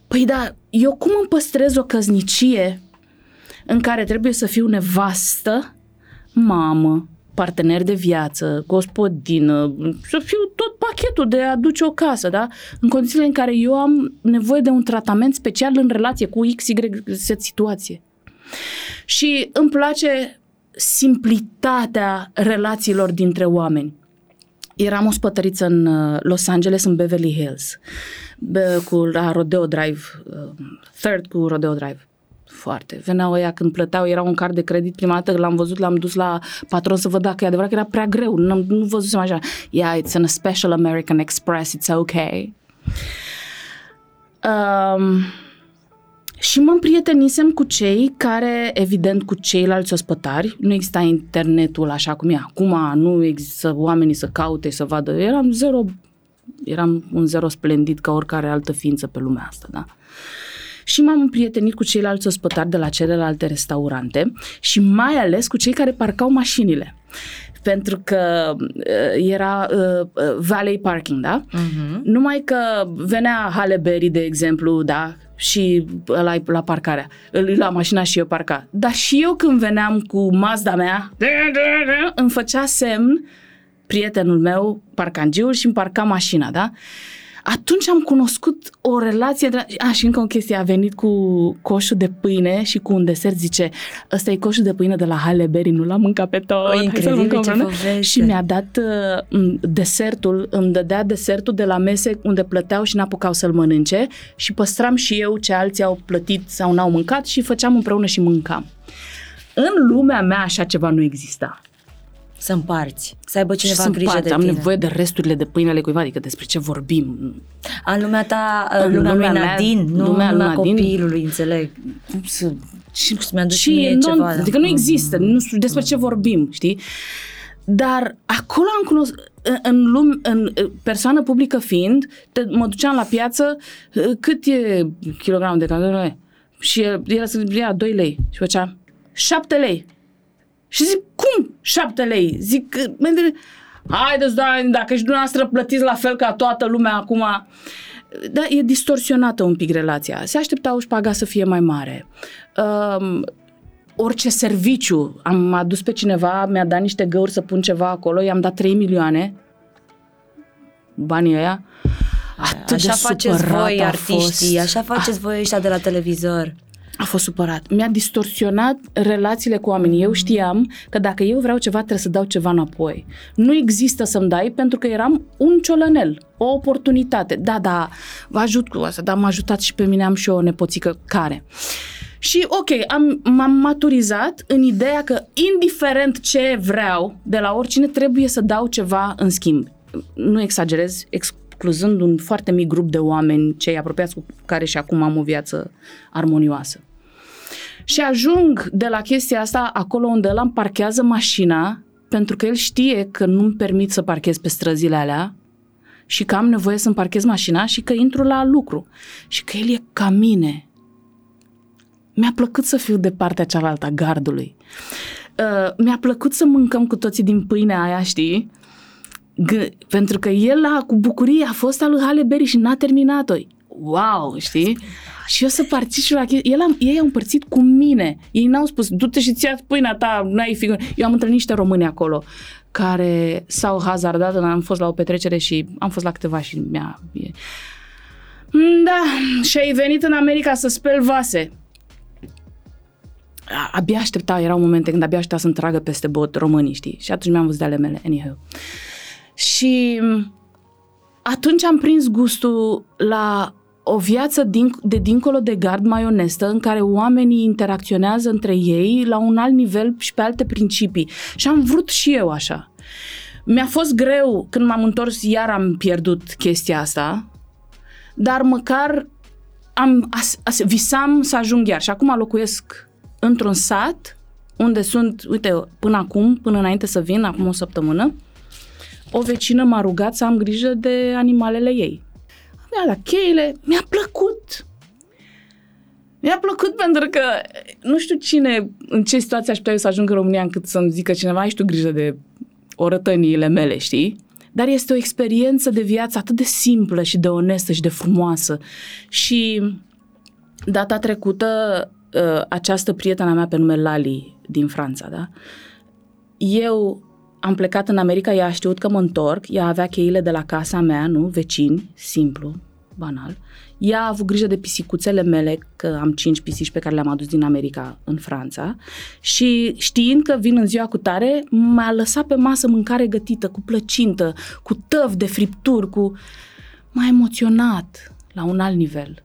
Speaker 1: Păi da, eu cum îmi păstrez o căznicie în care trebuie să fiu nevastă, mamă, partener de viață, gospodină, să fiu tot pachetul de a duce o casă, da? În condițiile în care eu am nevoie de un tratament special în relație cu X, Y, Z situație. Și îmi place simplitatea relațiilor dintre oameni. Eram o spătăriță în uh, Los Angeles, în Beverly Hills, cu la Rodeo Drive, uh, third cu Rodeo Drive foarte. Veneau ăia când plăteau, era un card de credit, prima dată l-am văzut, l-am dus la patron să văd dacă e adevărat că era prea greu. Nu, nu văzusem așa. Yeah, it's an special American Express, it's okay. Um, și mă împrietenisem cu cei care, evident, cu ceilalți ospătari, nu exista internetul așa cum e acum, nu există oamenii să caute, să vadă, eram zero, eram un zero splendid ca oricare altă ființă pe lumea asta, da? Și m-am împrietenit cu ceilalți ospătari de la celelalte restaurante și mai ales cu cei care parcau mașinile pentru că uh, era uh, uh valet parking, da? Uh-huh. Numai că venea Halle Berry, de exemplu, da, și la, la parcarea. Îl la mașina și eu parca. Dar și eu când veneam cu Mazda mea, îmi făcea semn prietenul meu, parcangiul, și îmi parca mașina, da? Atunci am cunoscut o relație, de... a, și încă o chestie, a venit cu coșul de pâine și cu un desert, zice, ăsta e coșul de pâine de la Halle Berry, nu l-am mâncat pe tot.
Speaker 2: O, incredibil ce
Speaker 1: Și mi-a dat uh, desertul, îmi dădea desertul de la mese unde plăteau și n-apucau să-l mănânce și păstram și eu ce alții au plătit sau n-au mâncat și făceam împreună și mâncam. În lumea mea așa ceva nu exista.
Speaker 2: Să împarți, să aibă cineva
Speaker 1: să
Speaker 2: grijă de
Speaker 1: am
Speaker 2: tine.
Speaker 1: nevoie de resturile de pâine ale cuiva, adică despre ce vorbim.
Speaker 2: În lumea ta, în lumea, lumea lui Nadine, nu lumea, lumea copilului, înțeleg.
Speaker 1: Să,
Speaker 2: și, mi-a și mie non, ceva.
Speaker 1: Adică nu există, nu știu despre ce vorbim, știi? Dar acolo am cunoscut, în, lume, în persoană publică fiind, te, mă duceam la piață, cât e kilogramul de carne? Și el, el să ia 2 lei și făcea 7 lei. Și zic, cum șapte lei? Zic, haideți, doamne, dacă și dumneavoastră plătiți la fel ca toată lumea acum... Da, e distorsionată un pic relația. Se așteptau șpaga să fie mai mare. Um, orice serviciu, am adus pe cineva, mi-a dat niște găuri să pun ceva acolo, i-am dat 3 milioane, banii ăia.
Speaker 2: Atât așa faceți voi, artiștii, fost. așa faceți voi ăștia de la televizor
Speaker 1: a fost supărat. Mi-a distorsionat relațiile cu oamenii. Eu știam că dacă eu vreau ceva, trebuie să dau ceva înapoi. Nu există să-mi dai pentru că eram un ciolănel, o oportunitate. Da, da, vă ajut cu asta, dar m-a ajutat și pe mine, am și o nepoțică care. Și ok, am, m-am maturizat în ideea că indiferent ce vreau de la oricine, trebuie să dau ceva în schimb. Nu exagerez, excluzând un foarte mic grup de oameni, cei apropiați cu care și acum am o viață armonioasă. Și ajung de la chestia asta acolo unde el îmi parchează mașina pentru că el știe că nu-mi permit să parchez pe străzile alea și că am nevoie să-mi parchez mașina și că intru la lucru și că el e ca mine. Mi-a plăcut să fiu de partea cealaltă a gardului. Uh, mi-a plăcut să mâncăm cu toții din pâinea aia, știi? G- pentru că el a, cu bucurie a fost al lui Halle Berry și n-a terminat-o. Wow, știi? Și eu să particip la chestia. El am, ei au împărțit cu mine. Ei n-au spus, du-te și ți-ia pâinea ta, n-ai fi... Eu am întâlnit niște români acolo care s-au hazardat, am fost la o petrecere și am fost la câteva și mi-a... Da, și ai venit în America să speli vase. Abia aștepta, erau momente când abia aștepta să-mi tragă peste bot românii, știi? Și atunci mi-am văzut de ale mele, anyhow. Și atunci am prins gustul la o viață din, de dincolo de gard mai onestă, în care oamenii interacționează între ei la un alt nivel și pe alte principii. Și am vrut și eu așa. Mi-a fost greu când m-am întors, iar am pierdut chestia asta, dar măcar am, as, as, visam să ajung iar. Și acum locuiesc într-un sat unde sunt, uite, până acum, până înainte să vin, acum o săptămână, o vecină m-a rugat să am grijă de animalele ei mi-a dat cheile, mi-a plăcut. Mi-a plăcut pentru că nu știu cine, în ce situație aș putea eu să ajung în România încât să-mi zică cineva, ai tu grijă de orătăniile mele, știi? Dar este o experiență de viață atât de simplă și de onestă și de frumoasă. Și data trecută, uh, această prietena mea pe nume Lali din Franța, da? Eu am plecat în America, ea a știut că mă întorc, ea avea cheile de la casa mea, nu, vecini, simplu, banal. Ea a avut grijă de pisicuțele mele, că am cinci pisici pe care le-am adus din America în Franța și știind că vin în ziua cu tare, m-a lăsat pe masă mâncare gătită, cu plăcintă, cu tăv de fripturi, cu... M-a emoționat la un alt nivel.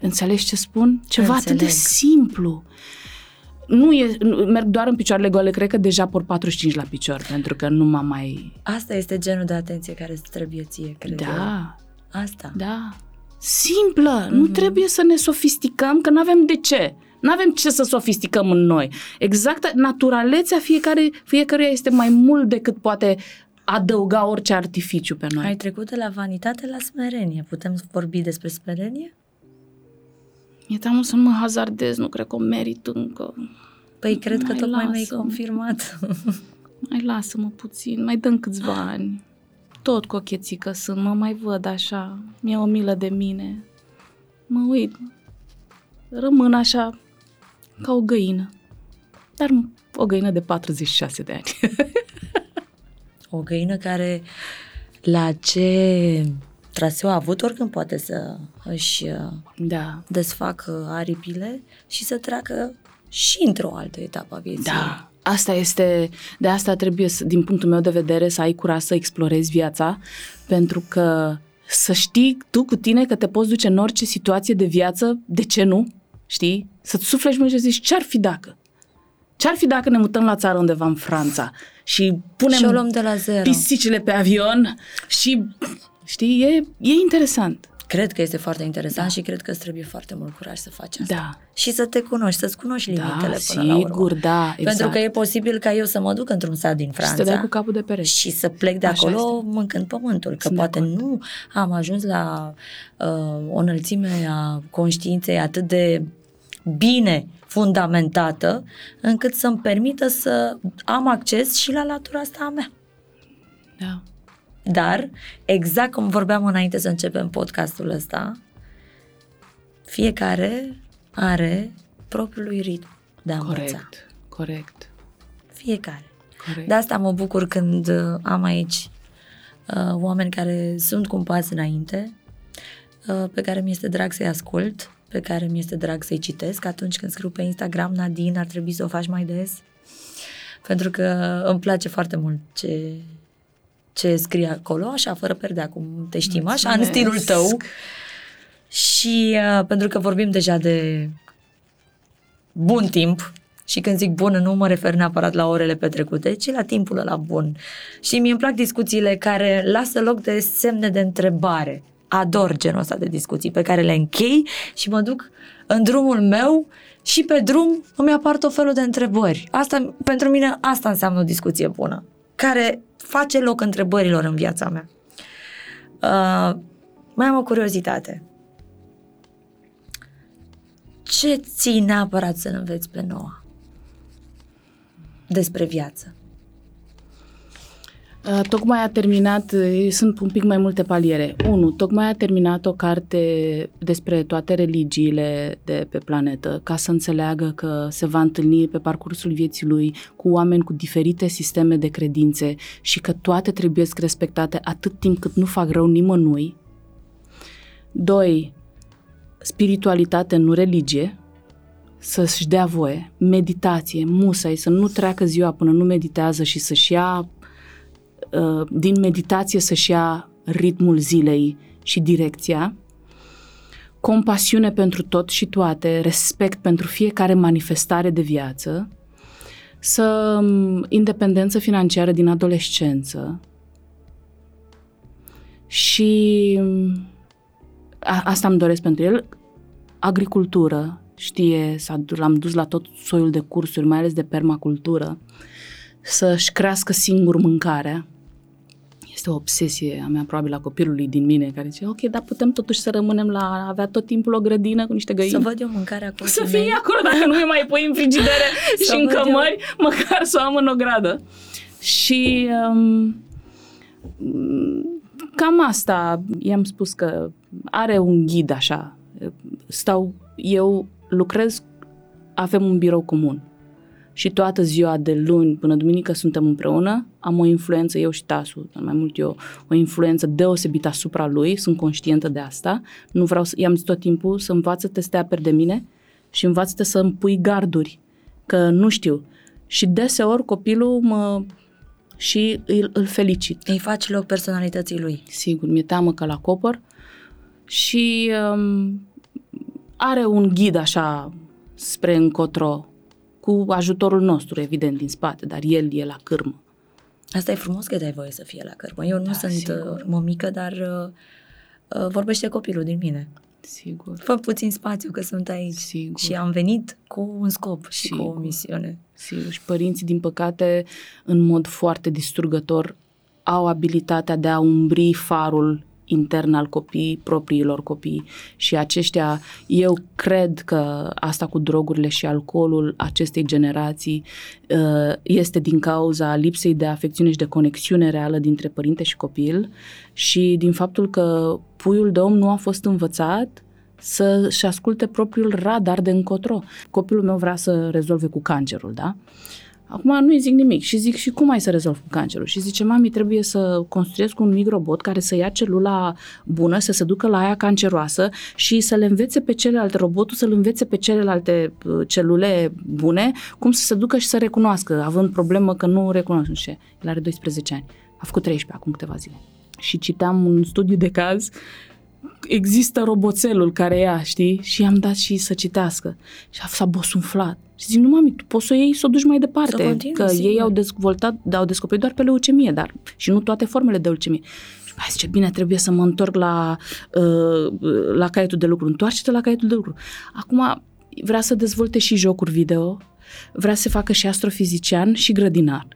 Speaker 1: Înțelegi ce spun? Ceva
Speaker 2: Înțeleg.
Speaker 1: atât de simplu. Nu e, nu, merg doar în picioarele goale, cred că deja por 45 la picior, pentru că nu m-am mai...
Speaker 2: Asta este genul de atenție care îți trebuie ție, cred eu.
Speaker 1: Da,
Speaker 2: Asta.
Speaker 1: da. Simplă, mm-hmm. nu
Speaker 2: Mhm.
Speaker 1: trebuie să ne sofisticăm, că nu avem de ce. Nu avem ce să sofisticăm în noi. Exact, naturalețea fiecare, fiecăruia este mai mult decât poate adăuga orice artificiu pe noi.
Speaker 2: Ai trecut de la vanitate la smerenie. Putem vorbi despre smerenie?
Speaker 1: Mi-e teamă să nu mă hazardez, nu cred că o merit încă.
Speaker 2: Păi cred că
Speaker 1: Mai
Speaker 2: tocmai mi-ai
Speaker 1: lasă.
Speaker 2: confirmat.
Speaker 1: Mai lasă-mă puțin, mai dăm câțiva ani. Tot cochețică sunt, mă mai văd așa, mi-e o milă de mine. Mă uit, rămân așa ca o găină. Dar o găină de 46 de ani.
Speaker 2: O găină care la ce traseu a avut, oricând poate să își uh,
Speaker 1: da,
Speaker 2: desfacă aripile și să treacă și într-o altă etapă a vieții.
Speaker 1: da. Asta este, de asta trebuie, să, din punctul meu de vedere, să ai curaj să explorezi viața, pentru că să știi tu cu tine că te poți duce în orice situație de viață, de ce nu? Știi? Să-ți suflești mâini și să zici, ce-ar fi dacă? Ce-ar fi dacă ne mutăm la țară undeva în Franța și punem
Speaker 2: Și o luăm de la zero.
Speaker 1: pisicile pe avion și, știi, e, e interesant.
Speaker 2: Cred că este foarte interesant da. și cred că îți trebuie foarte mult curaj să faci asta.
Speaker 1: Da.
Speaker 2: Și să te cunoști, să-ți cunoști
Speaker 1: Da,
Speaker 2: limitele până la urmă.
Speaker 1: sigur, da, exact.
Speaker 2: Pentru că e posibil ca eu să mă duc într-un sat din
Speaker 1: și să te
Speaker 2: Franța
Speaker 1: dai cu capul de pereți.
Speaker 2: și să plec de
Speaker 1: Așa
Speaker 2: acolo
Speaker 1: este.
Speaker 2: mâncând pământul. Că
Speaker 1: Sunt de
Speaker 2: poate
Speaker 1: acord.
Speaker 2: nu am ajuns la uh, o înălțime a conștiinței atât de bine fundamentată încât să-mi permită să am acces și la latura asta a mea.
Speaker 1: Da.
Speaker 2: Dar, exact cum vorbeam înainte să începem podcastul ăsta, fiecare are propriul lui ritm de a învăța.
Speaker 1: Corect, corect,
Speaker 2: Fiecare.
Speaker 1: corect.
Speaker 2: De asta mă bucur când uh, am aici uh, oameni care sunt cu un pas înainte, uh, pe care mi este drag să-i ascult, pe care mi este drag să-i citesc. Atunci când scriu pe Instagram, Nadine, ar trebui să o faci mai des, pentru că îmi place foarte mult ce, ce scrie acolo, așa, fără perdea, cum te știm, așa, în
Speaker 1: Mulțumesc.
Speaker 2: stilul tău. Și uh, pentru că vorbim deja de bun timp, și când zic bun, nu mă refer neapărat la orele petrecute, ci la timpul ăla bun. Și mie îmi plac discuțiile care lasă loc de semne de întrebare. Ador genul ăsta de discuții pe care le închei și mă duc în drumul meu și pe drum îmi apar tot felul de întrebări. Asta, pentru mine, asta înseamnă o discuție bună, care face loc întrebărilor în viața mea. Uh, mai am o curiozitate. Ce ții neapărat să înveți pe Noa? Despre viață.
Speaker 1: Uh, Tocmai a terminat, uh, sunt un pic mai multe paliere. Unu, tocmai a terminat o carte despre toate religiile de pe planetă, ca să înțeleagă că se va întâlni pe parcursul vieții lui cu oameni cu diferite sisteme de credințe și că toate trebuie respectate atât timp cât nu fac rău nimănui. Doi, spiritualitate, nu religie, să-și dea voie, meditație, musai, să nu treacă ziua până nu meditează și să-și ia uh, din meditație să-și ia ritmul zilei și direcția, compasiune pentru tot și toate, respect pentru fiecare manifestare de viață, să um, independență financiară din adolescență. Și um, a, asta îmi doresc pentru el, agricultură, știe, s-a, du- l-am dus la tot soiul de cursuri, mai ales de permacultură, să-și crească singur mâncarea. Este o obsesie a mea probabil a copilului din mine care zice, ok, dar putem totuși să rămânem la a avea tot timpul o grădină cu niște găini.
Speaker 2: Să văd eu mâncarea cu
Speaker 1: Să fie acolo dacă nu mi mai pui în frigidere și în cămări, eu. măcar să o am în ogradă. Și um, cam asta, i-am spus că are un ghid așa. Stau, eu lucrez, avem un birou comun și toată ziua de luni până duminică suntem împreună, am o influență, eu și Tasu, mai mult eu, o influență deosebită asupra lui, sunt conștientă de asta, nu vreau să, i-am zis tot timpul să învață să te per de mine și învață să îmi pui garduri, că nu știu. Și deseori copilul mă și îl, îl felicit.
Speaker 2: Îi faci loc personalității lui.
Speaker 1: Sigur, mi-e teamă că la copăr și um, are un ghid așa spre încotro cu ajutorul nostru, evident, din spate, dar el e la cârmă.
Speaker 2: Asta e frumos că dai voie să fie la cârmă. Eu nu da, sunt sigur. Uh, mămică, dar uh, uh, vorbește copilul din mine.
Speaker 1: Sigur.
Speaker 2: Fă puțin spațiu că sunt aici.
Speaker 1: Sigur.
Speaker 2: Și am venit cu un scop și Sigur. cu o misiune.
Speaker 1: Sigur. Și părinții, din păcate, în mod foarte distrugător, au abilitatea de a umbri farul intern al copii, propriilor copii și aceștia, eu cred că asta cu drogurile și alcoolul acestei generații uh, este din cauza lipsei de afecțiune și de conexiune reală dintre părinte și copil și din faptul că puiul de om nu a fost învățat să-și asculte propriul radar de încotro. Copilul meu vrea să rezolve cu cancerul, da? Acum nu-i zic nimic și zic și cum ai să rezolv cu cancerul? Și zice, mami, trebuie să construiesc un microbot care să ia celula bună, să se ducă la aia canceroasă și să le învețe pe celelalte, robotul să le învețe pe celelalte uh, celule bune, cum să se ducă și să recunoască, având problemă că nu recunosc. Nu știu, el are 12 ani, a făcut 13 acum câteva zile. Și citeam un studiu de caz există roboțelul care ia, știi? Și i-am dat și să citească. Și s-a bosunflat. Și zic, nu mami, tu poți să o iei să o duci mai departe. Să continui, că sigur. ei au dezvoltat, au descoperit doar pe leucemie, dar și nu toate formele de leucemie. Și mai zice, bine, trebuie să mă întorc la, uh, la caietul de lucru. Întoarce-te la caietul de lucru. Acum vrea să dezvolte și jocuri video, vrea să facă și astrofizician și grădinar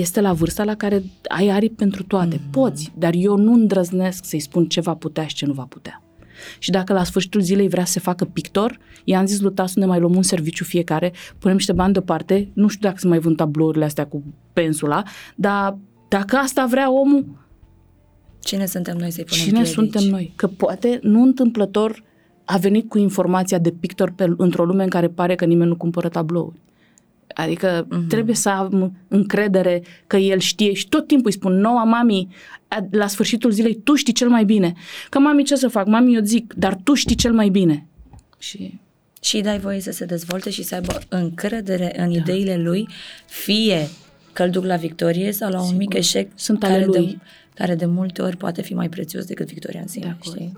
Speaker 1: este la vârsta la care ai aripi pentru toate. Mm-hmm. Poți, dar eu nu îndrăznesc să-i spun ce va putea și ce nu va putea. Și dacă la sfârșitul zilei vrea să se facă pictor, i-am zis lui Tasu, ne mai luăm un serviciu fiecare, punem niște bani deoparte, nu știu dacă se mai vând tablourile astea cu pensula, dar dacă asta vrea omul...
Speaker 2: Cine suntem noi să-i punem
Speaker 1: Cine piedici? suntem noi? Că poate, nu întâmplător, a venit cu informația de pictor pe, într-o lume în care pare că nimeni nu cumpără tablouri. Adică uh-huh. trebuie să am încredere că el știe și tot timpul îi spun, noua mami, la sfârșitul zilei, tu știi cel mai bine. Că mami ce să fac? Mami eu zic, dar tu știi cel mai bine. Și
Speaker 2: și dai voie să se dezvolte și să aibă încredere în da. ideile lui, fie că îl duc la victorie sau la un Sigur. mic eșec
Speaker 1: Sunt care, lui.
Speaker 2: De, care de multe ori poate fi mai prețios decât victoria în sine. Știi?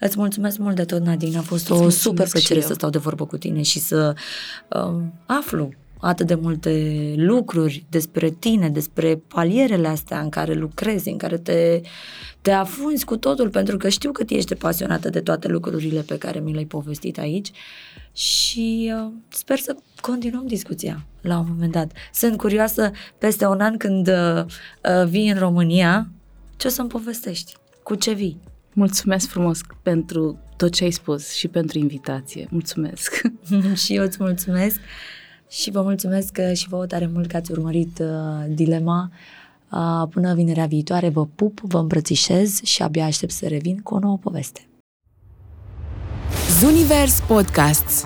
Speaker 2: Îți mulțumesc mult de tot, Nadine. A fost o super plăcere să stau de vorbă cu tine și să um, aflu atât de multe lucruri despre tine, despre palierele astea în care lucrezi, în care te, te afunzi cu totul, pentru că știu că ești pasionată de toate lucrurile pe care mi le-ai povestit aici și uh, sper să continuăm discuția la un moment dat. Sunt curioasă peste un an când uh, uh, vii în România, ce o să-mi povestești? Cu ce vii?
Speaker 1: Mulțumesc frumos pentru tot ce ai spus și pentru invitație. Mulțumesc!
Speaker 2: și eu îți mulțumesc și vă mulțumesc și vă tare mult că ați urmărit uh, Dilema. Uh, până vinerea viitoare vă pup, vă îmbrățișez și abia aștept să revin cu o nouă poveste.
Speaker 4: Zunivers Podcasts